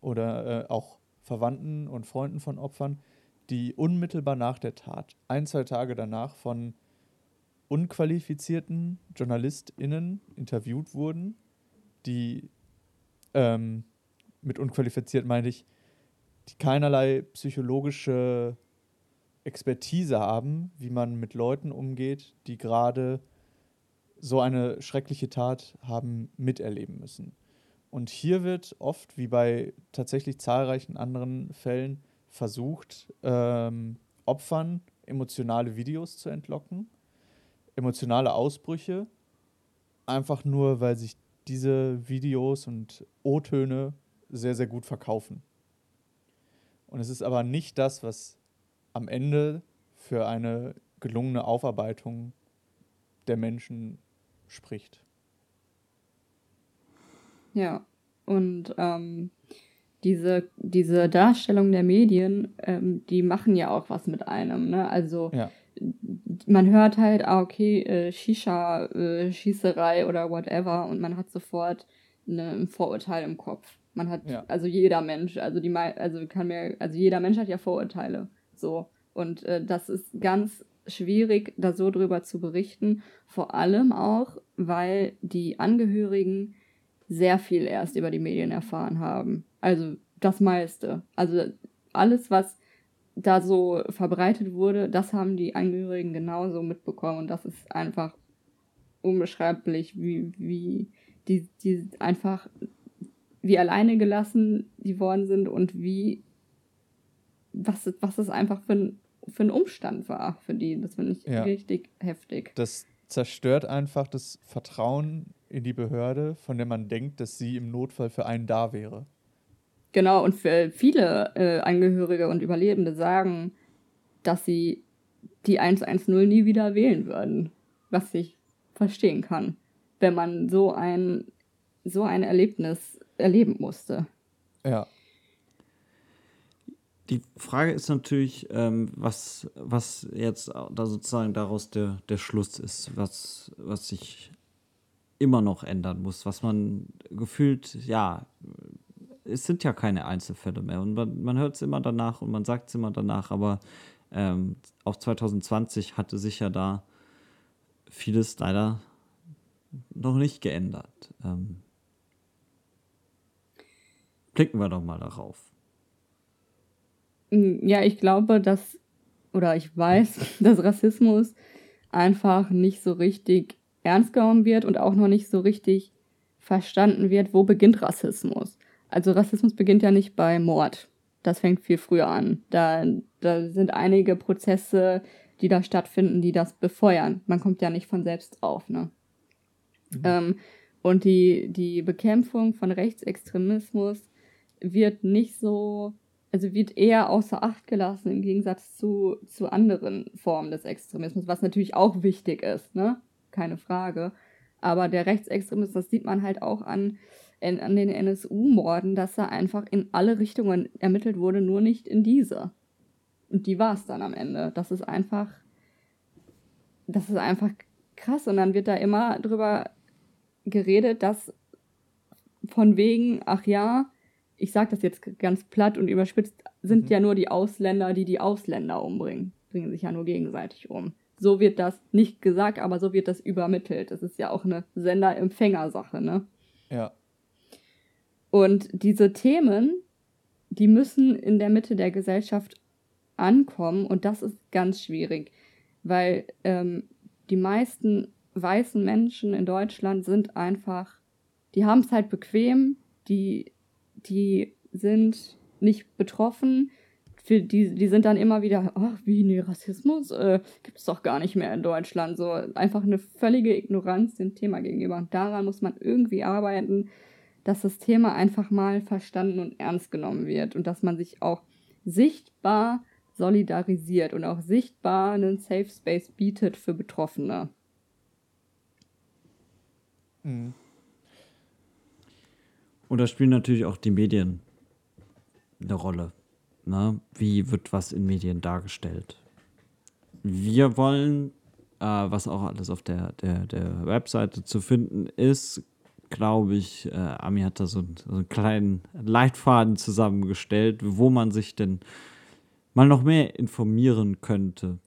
oder äh, auch Verwandten und Freunden von Opfern, die unmittelbar nach der Tat, ein, zwei Tage danach von unqualifizierten JournalistInnen interviewt wurden, die ähm, mit unqualifiziert meine ich, die keinerlei psychologische Expertise haben, wie man mit Leuten umgeht, die gerade so eine schreckliche Tat haben miterleben müssen. Und hier wird oft, wie bei tatsächlich zahlreichen anderen Fällen, versucht, ähm, Opfern emotionale Videos zu entlocken, emotionale Ausbrüche, einfach nur, weil sich diese Videos und O-Töne sehr, sehr gut verkaufen. Und es ist aber nicht das, was am Ende für eine gelungene Aufarbeitung der Menschen spricht. Ja, und ähm, diese, diese Darstellung der Medien, ähm, die machen ja auch was mit einem. Ne? Also ja. man hört halt, ah, okay, äh, Shisha, äh, Schießerei oder whatever und man hat sofort eine, ein Vorurteil im Kopf. Man hat, ja. also jeder Mensch, also die also kann mir, also jeder Mensch hat ja Vorurteile. So. Und äh, das ist ganz schwierig, da so drüber zu berichten. Vor allem auch, weil die Angehörigen sehr viel erst über die Medien erfahren haben. Also das meiste. Also alles, was da so verbreitet wurde, das haben die Angehörigen genauso mitbekommen. Und das ist einfach unbeschreiblich, wie, wie die, die einfach wie alleine gelassen die worden sind und wie was, was es einfach für ein, für ein Umstand war für die. Das finde ich ja. richtig heftig. Das zerstört einfach das Vertrauen in die Behörde, von der man denkt, dass sie im Notfall für einen da wäre. Genau, und für viele äh, Angehörige und Überlebende sagen, dass sie die 110 nie wieder wählen würden. Was ich verstehen kann, wenn man so ein, so ein Erlebnis erleben musste. Ja. Die Frage ist natürlich, ähm, was, was jetzt da sozusagen daraus der, der Schluss ist, was, was sich immer noch ändern muss, was man gefühlt, ja, es sind ja keine Einzelfälle mehr und man, man hört es immer danach und man sagt es immer danach, aber ähm, auch 2020 hatte sich ja da vieles leider noch nicht geändert. Ähm, blicken wir doch mal darauf. Hm, ja, ich glaube, dass, oder ich weiß, dass Rassismus einfach nicht so richtig ernst genommen wird und auch noch nicht so richtig verstanden wird, wo beginnt Rassismus. Also Rassismus beginnt ja nicht bei Mord. Das fängt viel früher an. Da, da sind einige Prozesse, die da stattfinden, die das befeuern. Man kommt ja nicht von selbst drauf. Ne? Mhm. Ähm, und die, die Bekämpfung von Rechtsextremismus wird nicht so also wird eher außer Acht gelassen im Gegensatz zu, zu anderen Formen des Extremismus, was natürlich auch wichtig ist, ne? Keine Frage. Aber der Rechtsextremismus, das sieht man halt auch an an den NSU-Morden, dass da einfach in alle Richtungen ermittelt wurde, nur nicht in diese. Und die war es dann am Ende. Das ist einfach, das ist einfach krass. Und dann wird da immer drüber geredet, dass von wegen, ach ja, ich sage das jetzt ganz platt und überspitzt, sind mhm. ja nur die Ausländer, die die Ausländer umbringen. Bringen sich ja nur gegenseitig um. So wird das nicht gesagt, aber so wird das übermittelt. Das ist ja auch eine Sender-Empfänger-Sache, ne? Ja. Und diese Themen, die müssen in der Mitte der Gesellschaft ankommen und das ist ganz schwierig, weil ähm, die meisten weißen Menschen in Deutschland sind einfach, die haben es halt bequem, die, die sind nicht betroffen, für die, die sind dann immer wieder, ach, wie, nee, Rassismus äh, gibt es doch gar nicht mehr in Deutschland. So einfach eine völlige Ignoranz dem Thema gegenüber. Und daran muss man irgendwie arbeiten, dass das Thema einfach mal verstanden und ernst genommen wird und dass man sich auch sichtbar solidarisiert und auch sichtbar einen Safe Space bietet für Betroffene. Mhm. Und da spielen natürlich auch die Medien eine Rolle. Ne? Wie wird was in Medien dargestellt? Wir wollen, äh, was auch alles auf der, der, der Webseite zu finden ist, glaube ich, äh, Ami hat da so, so einen kleinen Leitfaden zusammengestellt, wo man sich denn mal noch mehr informieren könnte.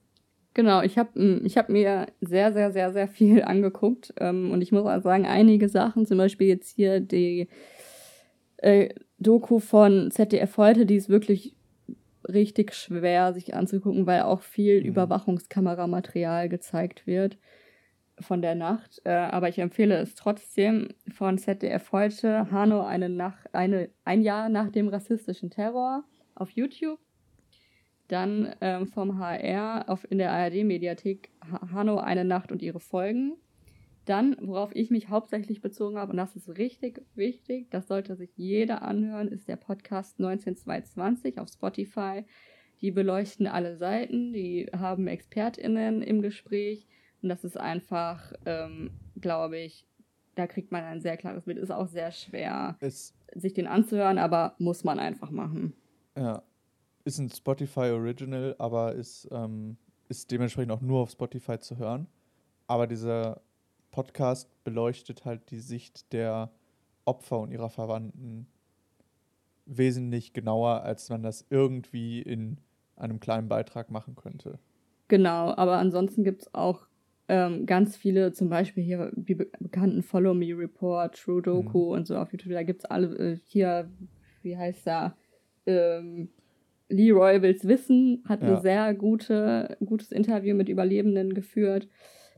Genau, ich habe hm, ich hab mir sehr, sehr, sehr, sehr viel angeguckt. Ähm, und ich muss auch sagen, einige Sachen, zum Beispiel jetzt hier die äh, Doku von ZDF heute, die ist wirklich richtig schwer sich anzugucken, weil auch viel mhm. Überwachungskameramaterial gezeigt wird von der Nacht. Äh, aber ich empfehle es trotzdem von ZDF heute, Hanno eine Nacht, eine, ein Jahr nach dem rassistischen Terror auf YouTube. Dann ähm, vom HR auf, in der ARD-Mediathek Hanno eine Nacht und ihre Folgen. Dann, worauf ich mich hauptsächlich bezogen habe, und das ist richtig wichtig, das sollte sich jeder anhören, ist der Podcast 19220 auf Spotify. Die beleuchten alle Seiten, die haben ExpertInnen im Gespräch. Und das ist einfach, ähm, glaube ich, da kriegt man ein sehr klares Bild. Ist auch sehr schwer, es sich den anzuhören, aber muss man einfach machen. Ja, ist ein Spotify Original, aber ist, ähm, ist dementsprechend auch nur auf Spotify zu hören. Aber dieser Podcast beleuchtet halt die Sicht der Opfer und ihrer Verwandten wesentlich genauer, als man das irgendwie in einem kleinen Beitrag machen könnte. Genau, aber ansonsten gibt es auch ähm, ganz viele, zum Beispiel hier die bekannten Follow Me Report, True Doku mhm. und so auf YouTube. Da gibt es alle, äh, hier, wie heißt da, ähm, Leroy will's wissen, hat ja. ein sehr gute, gutes Interview mit Überlebenden geführt.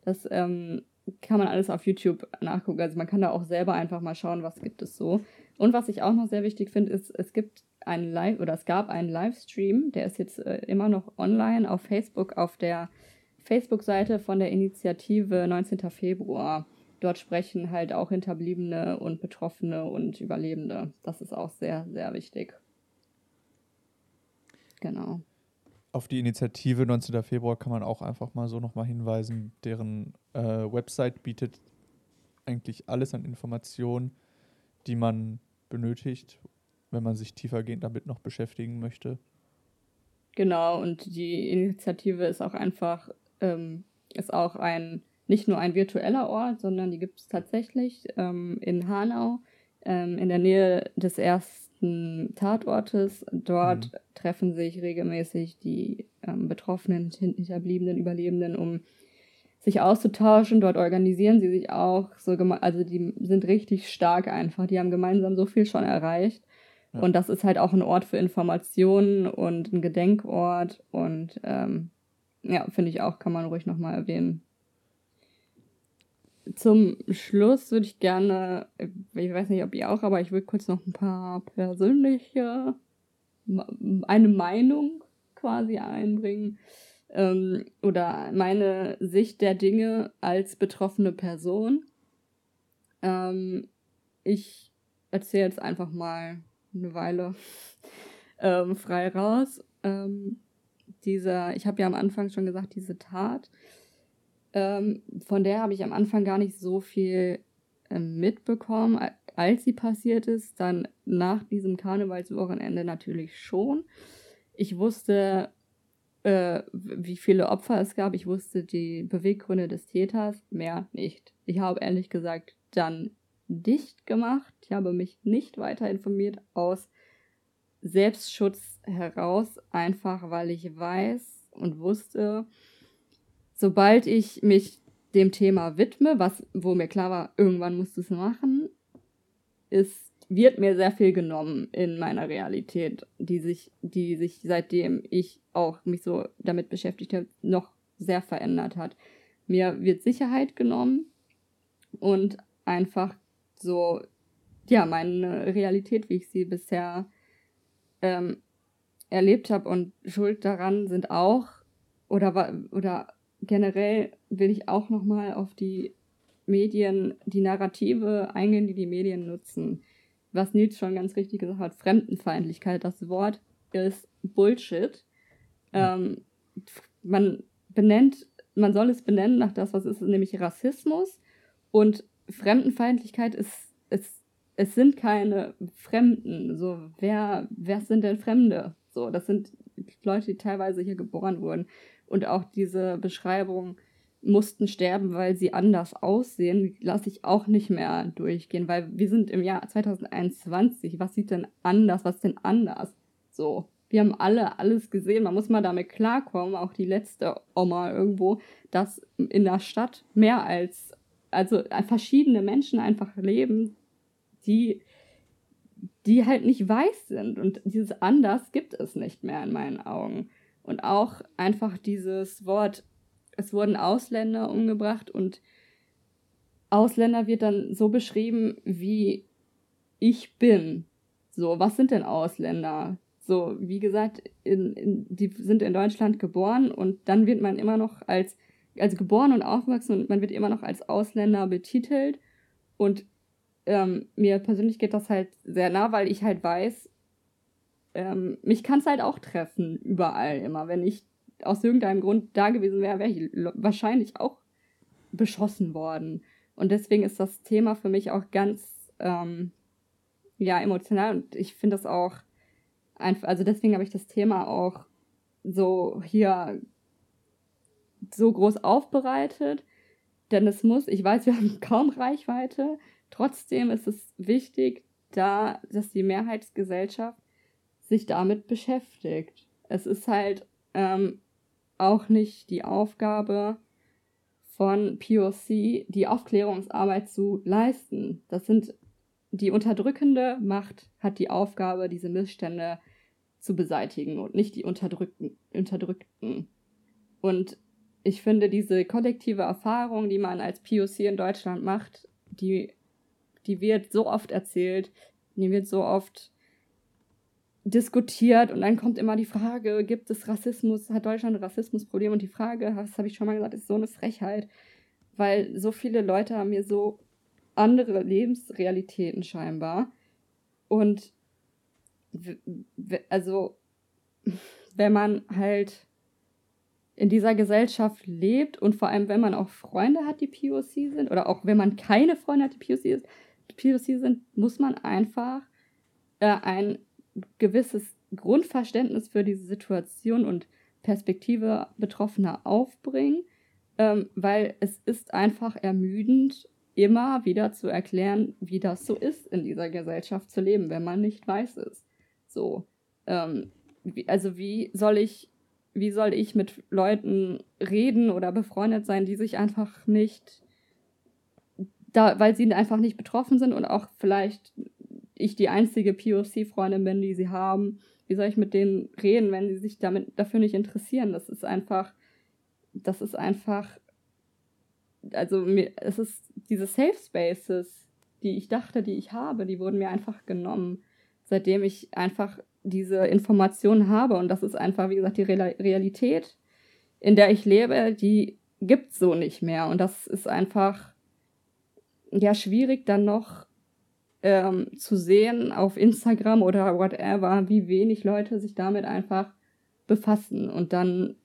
Das ähm, kann man alles auf YouTube nachgucken. Also man kann da auch selber einfach mal schauen, was gibt es so. Und was ich auch noch sehr wichtig finde, ist, es gibt einen Live oder es gab einen Livestream, der ist jetzt äh, immer noch online auf Facebook, auf der Facebook-Seite von der Initiative 19. Februar. Dort sprechen halt auch Hinterbliebene und Betroffene und Überlebende. Das ist auch sehr, sehr wichtig. Genau. Auf die Initiative 19. Februar kann man auch einfach mal so nochmal hinweisen. Deren äh, Website bietet eigentlich alles an Informationen, die man benötigt, wenn man sich tiefergehend damit noch beschäftigen möchte. Genau, und die Initiative ist auch einfach, ähm, ist auch ein, nicht nur ein virtueller Ort, sondern die gibt es tatsächlich ähm, in Hanau, ähm, in der Nähe des ersten besten Tatortes. Dort mhm. treffen sich regelmäßig die ähm, Betroffenen, Hinterbliebenen, Überlebenden, um sich auszutauschen. Dort organisieren sie sich auch. So also die sind richtig stark einfach. Die haben gemeinsam so viel schon erreicht. Ja. Und das ist halt auch ein Ort für Informationen und ein Gedenkort. Und ähm, ja, finde ich auch, kann man ruhig nochmal erwähnen. Zum Schluss würde ich gerne, ich weiß nicht, ob ihr auch, aber ich würde kurz noch ein paar persönliche, eine Meinung quasi einbringen ähm, oder meine Sicht der Dinge als betroffene Person. Ähm, ich erzähle jetzt einfach mal eine Weile ähm, frei raus. Ähm, dieser, ich habe ja am Anfang schon gesagt, diese Tat ähm, von der habe ich am Anfang gar nicht so viel ähm, mitbekommen. als sie passiert ist, dann nach diesem Karnevalswochenende natürlich schon. Ich wusste, äh, wie viele Opfer es gab. Ich wusste die Beweggründe des Täters, mehr nicht. Ich habe ehrlich gesagt dann dicht gemacht. Ich habe mich nicht weiter informiert aus Selbstschutz heraus, einfach weil ich weiß und wusste, sobald ich mich dem Thema widme, was, wo mir klar war, irgendwann musst du es machen, ist, wird mir sehr viel genommen in meiner Realität, die sich, die sich seitdem ich auch mich so damit beschäftigt habe, noch sehr verändert hat. Mir wird Sicherheit genommen und einfach so, ja, meine Realität, wie ich sie bisher ähm, erlebt habe und schuld daran sind auch, oder, oder generell will ich auch nochmal auf die Medien, die Narrative eingehen, die die Medien nutzen. Was Nils schon ganz richtig gesagt hat, Fremdenfeindlichkeit, das Wort ist Bullshit. Ähm, man benennt, man soll es benennen nach das, was ist, nämlich Rassismus. Und Fremdenfeindlichkeit ist, ist es sind keine Fremden. So, wer, wer sind denn Fremde? So, das sind Leute, die teilweise hier geboren wurden. Und auch diese Beschreibung mussten sterben, weil sie anders aussehen, lasse ich auch nicht mehr durchgehen, weil wir sind im Jahr 2021. Was sieht denn anders? Was ist denn anders? So, wir haben alle alles gesehen. Man muss mal damit klarkommen, auch die letzte Oma irgendwo, dass in der Stadt mehr als, also verschiedene Menschen einfach leben, die, die halt nicht weiß sind. Und dieses anders gibt es nicht mehr in meinen Augen. Und auch einfach dieses Wort, es wurden Ausländer umgebracht und Ausländer wird dann so beschrieben, wie ich bin. So, was sind denn Ausländer? So, wie gesagt, in, in, die sind in Deutschland geboren und dann wird man immer noch als, also geboren und aufgewachsen und man wird immer noch als Ausländer betitelt. Und ähm, mir persönlich geht das halt sehr nah, weil ich halt weiß, ähm, mich kann es halt auch treffen, überall immer. Wenn ich aus irgendeinem Grund da gewesen wäre, wäre ich wahrscheinlich auch beschossen worden. Und deswegen ist das Thema für mich auch ganz, ähm, ja, emotional. Und ich finde das auch einfach, also deswegen habe ich das Thema auch so hier so groß aufbereitet. Denn es muss, ich weiß, wir haben kaum Reichweite, Trotzdem ist es wichtig, da, dass die Mehrheitsgesellschaft sich damit beschäftigt. Es ist halt ähm, auch nicht die Aufgabe von POC, die Aufklärungsarbeit zu leisten. Das sind die unterdrückende Macht hat die Aufgabe, diese Missstände zu beseitigen und nicht die Unterdrückten. Unterdrückten. Und ich finde, diese kollektive Erfahrung, die man als POC in Deutschland macht, die die wird so oft erzählt, die wird so oft diskutiert und dann kommt immer die Frage, gibt es Rassismus, hat Deutschland ein Rassismusproblem? Und die Frage, das habe ich schon mal gesagt, ist so eine Frechheit, weil so viele Leute haben hier so andere Lebensrealitäten scheinbar. Und also, wenn man halt in dieser Gesellschaft lebt und vor allem, wenn man auch Freunde hat, die POC sind, oder auch wenn man keine Freunde hat, die POC ist, POC sind, muss man einfach äh, ein gewisses Grundverständnis für diese Situation und Perspektive Betroffener aufbringen, ähm, weil es ist einfach ermüdend, immer wieder zu erklären, wie das so ist, in dieser Gesellschaft zu leben, wenn man nicht weiß es. So, ähm, wie, also wie soll ich, wie soll ich mit Leuten reden oder befreundet sein, die sich einfach nicht da, weil sie einfach nicht betroffen sind und auch vielleicht ich die einzige POC-Freundin bin, die sie haben. Wie soll ich mit denen reden, wenn sie sich damit dafür nicht interessieren? Das ist einfach, das ist einfach, also mir, es ist diese Safe Spaces, die ich dachte, die ich habe, die wurden mir einfach genommen, seitdem ich einfach diese Informationen habe. Und das ist einfach, wie gesagt, die Realität, in der ich lebe, die gibt so nicht mehr. Und das ist einfach ja schwierig dann noch ähm, zu sehen auf Instagram oder whatever, wie wenig Leute sich damit einfach befassen und dann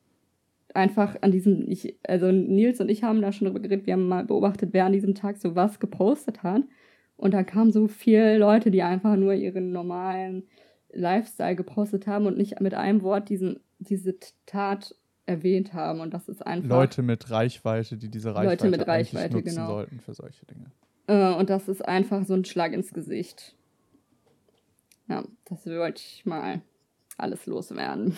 einfach an diesem, ich, also Nils und ich haben da schon drüber geredet, wir haben mal beobachtet, wer an diesem Tag so was gepostet hat Und da kamen so viele Leute, die einfach nur ihren normalen Lifestyle gepostet haben und nicht mit einem Wort diesen, diese Tat erwähnt haben. Und das ist einfach. Leute mit Reichweite, die diese Reichweite, Leute mit Reichweite, nutzen genau. sollten für solche Dinge. Äh, und das ist einfach so ein Schlag ins Gesicht. Ja, das wollte ich mal alles loswerden.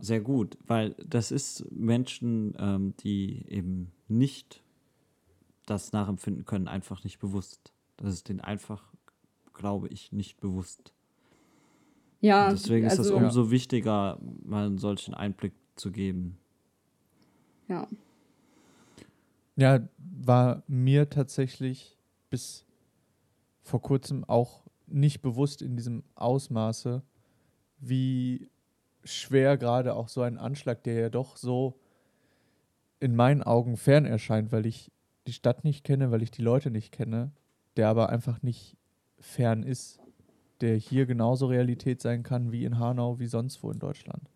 Sehr gut, weil das ist Menschen, ähm, die eben nicht das nachempfinden können, einfach nicht bewusst. Das ist denen einfach, glaube ich, nicht bewusst. Ja, Und deswegen ist das also, umso wichtiger, mal einen solchen Einblick zu geben. Ja, Ja, war mir tatsächlich bis vor kurzem auch nicht bewusst in diesem Ausmaße, wie schwer gerade auch so ein Anschlag, der ja doch so in meinen Augen fern erscheint, weil ich die Stadt nicht kenne, weil ich die Leute nicht kenne, der aber einfach nicht fern ist, der hier genauso Realität sein kann wie in Hanau, wie sonst wo in Deutschland.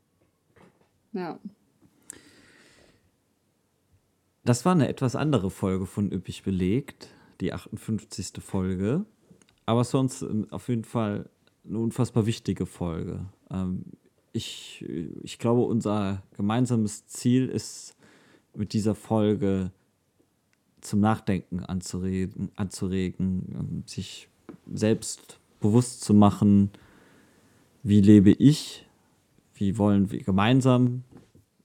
ja. Das war eine etwas andere Folge von Üppig belegt, die 58. Folge. Aber es war uns äh, auf jeden Fall eine unfassbar wichtige Folge. Ähm, ich, ich glaube, unser gemeinsames Ziel ist, mit dieser Folge zum Nachdenken anzuregen, anzuregen, ähm, sich selbst bewusst zu machen, wie lebe ich, wie wollen wir gemeinsam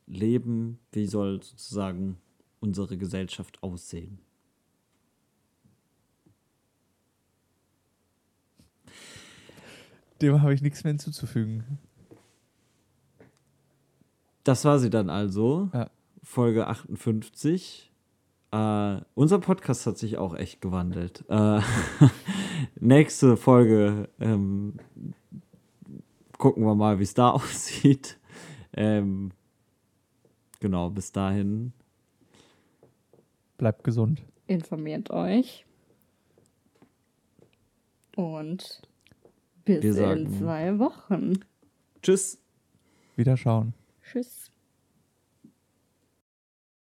leben, wie soll sozusagen unsere Gesellschaft aussehen. Dem habe ich nichts mehr hinzuzufügen. Das war sie dann also, Ja. Folge 58. Äh, unser Podcast hat sich auch echt gewandelt. Äh, nächste Folge ähm, gucken wir mal, wie es da aussieht. Ähm, genau, bis dahin. Bleibt gesund. Informiert euch. Und bis Wir in sagen- zwei Wochen. Tschüss. Wieder schauen. Tschüss.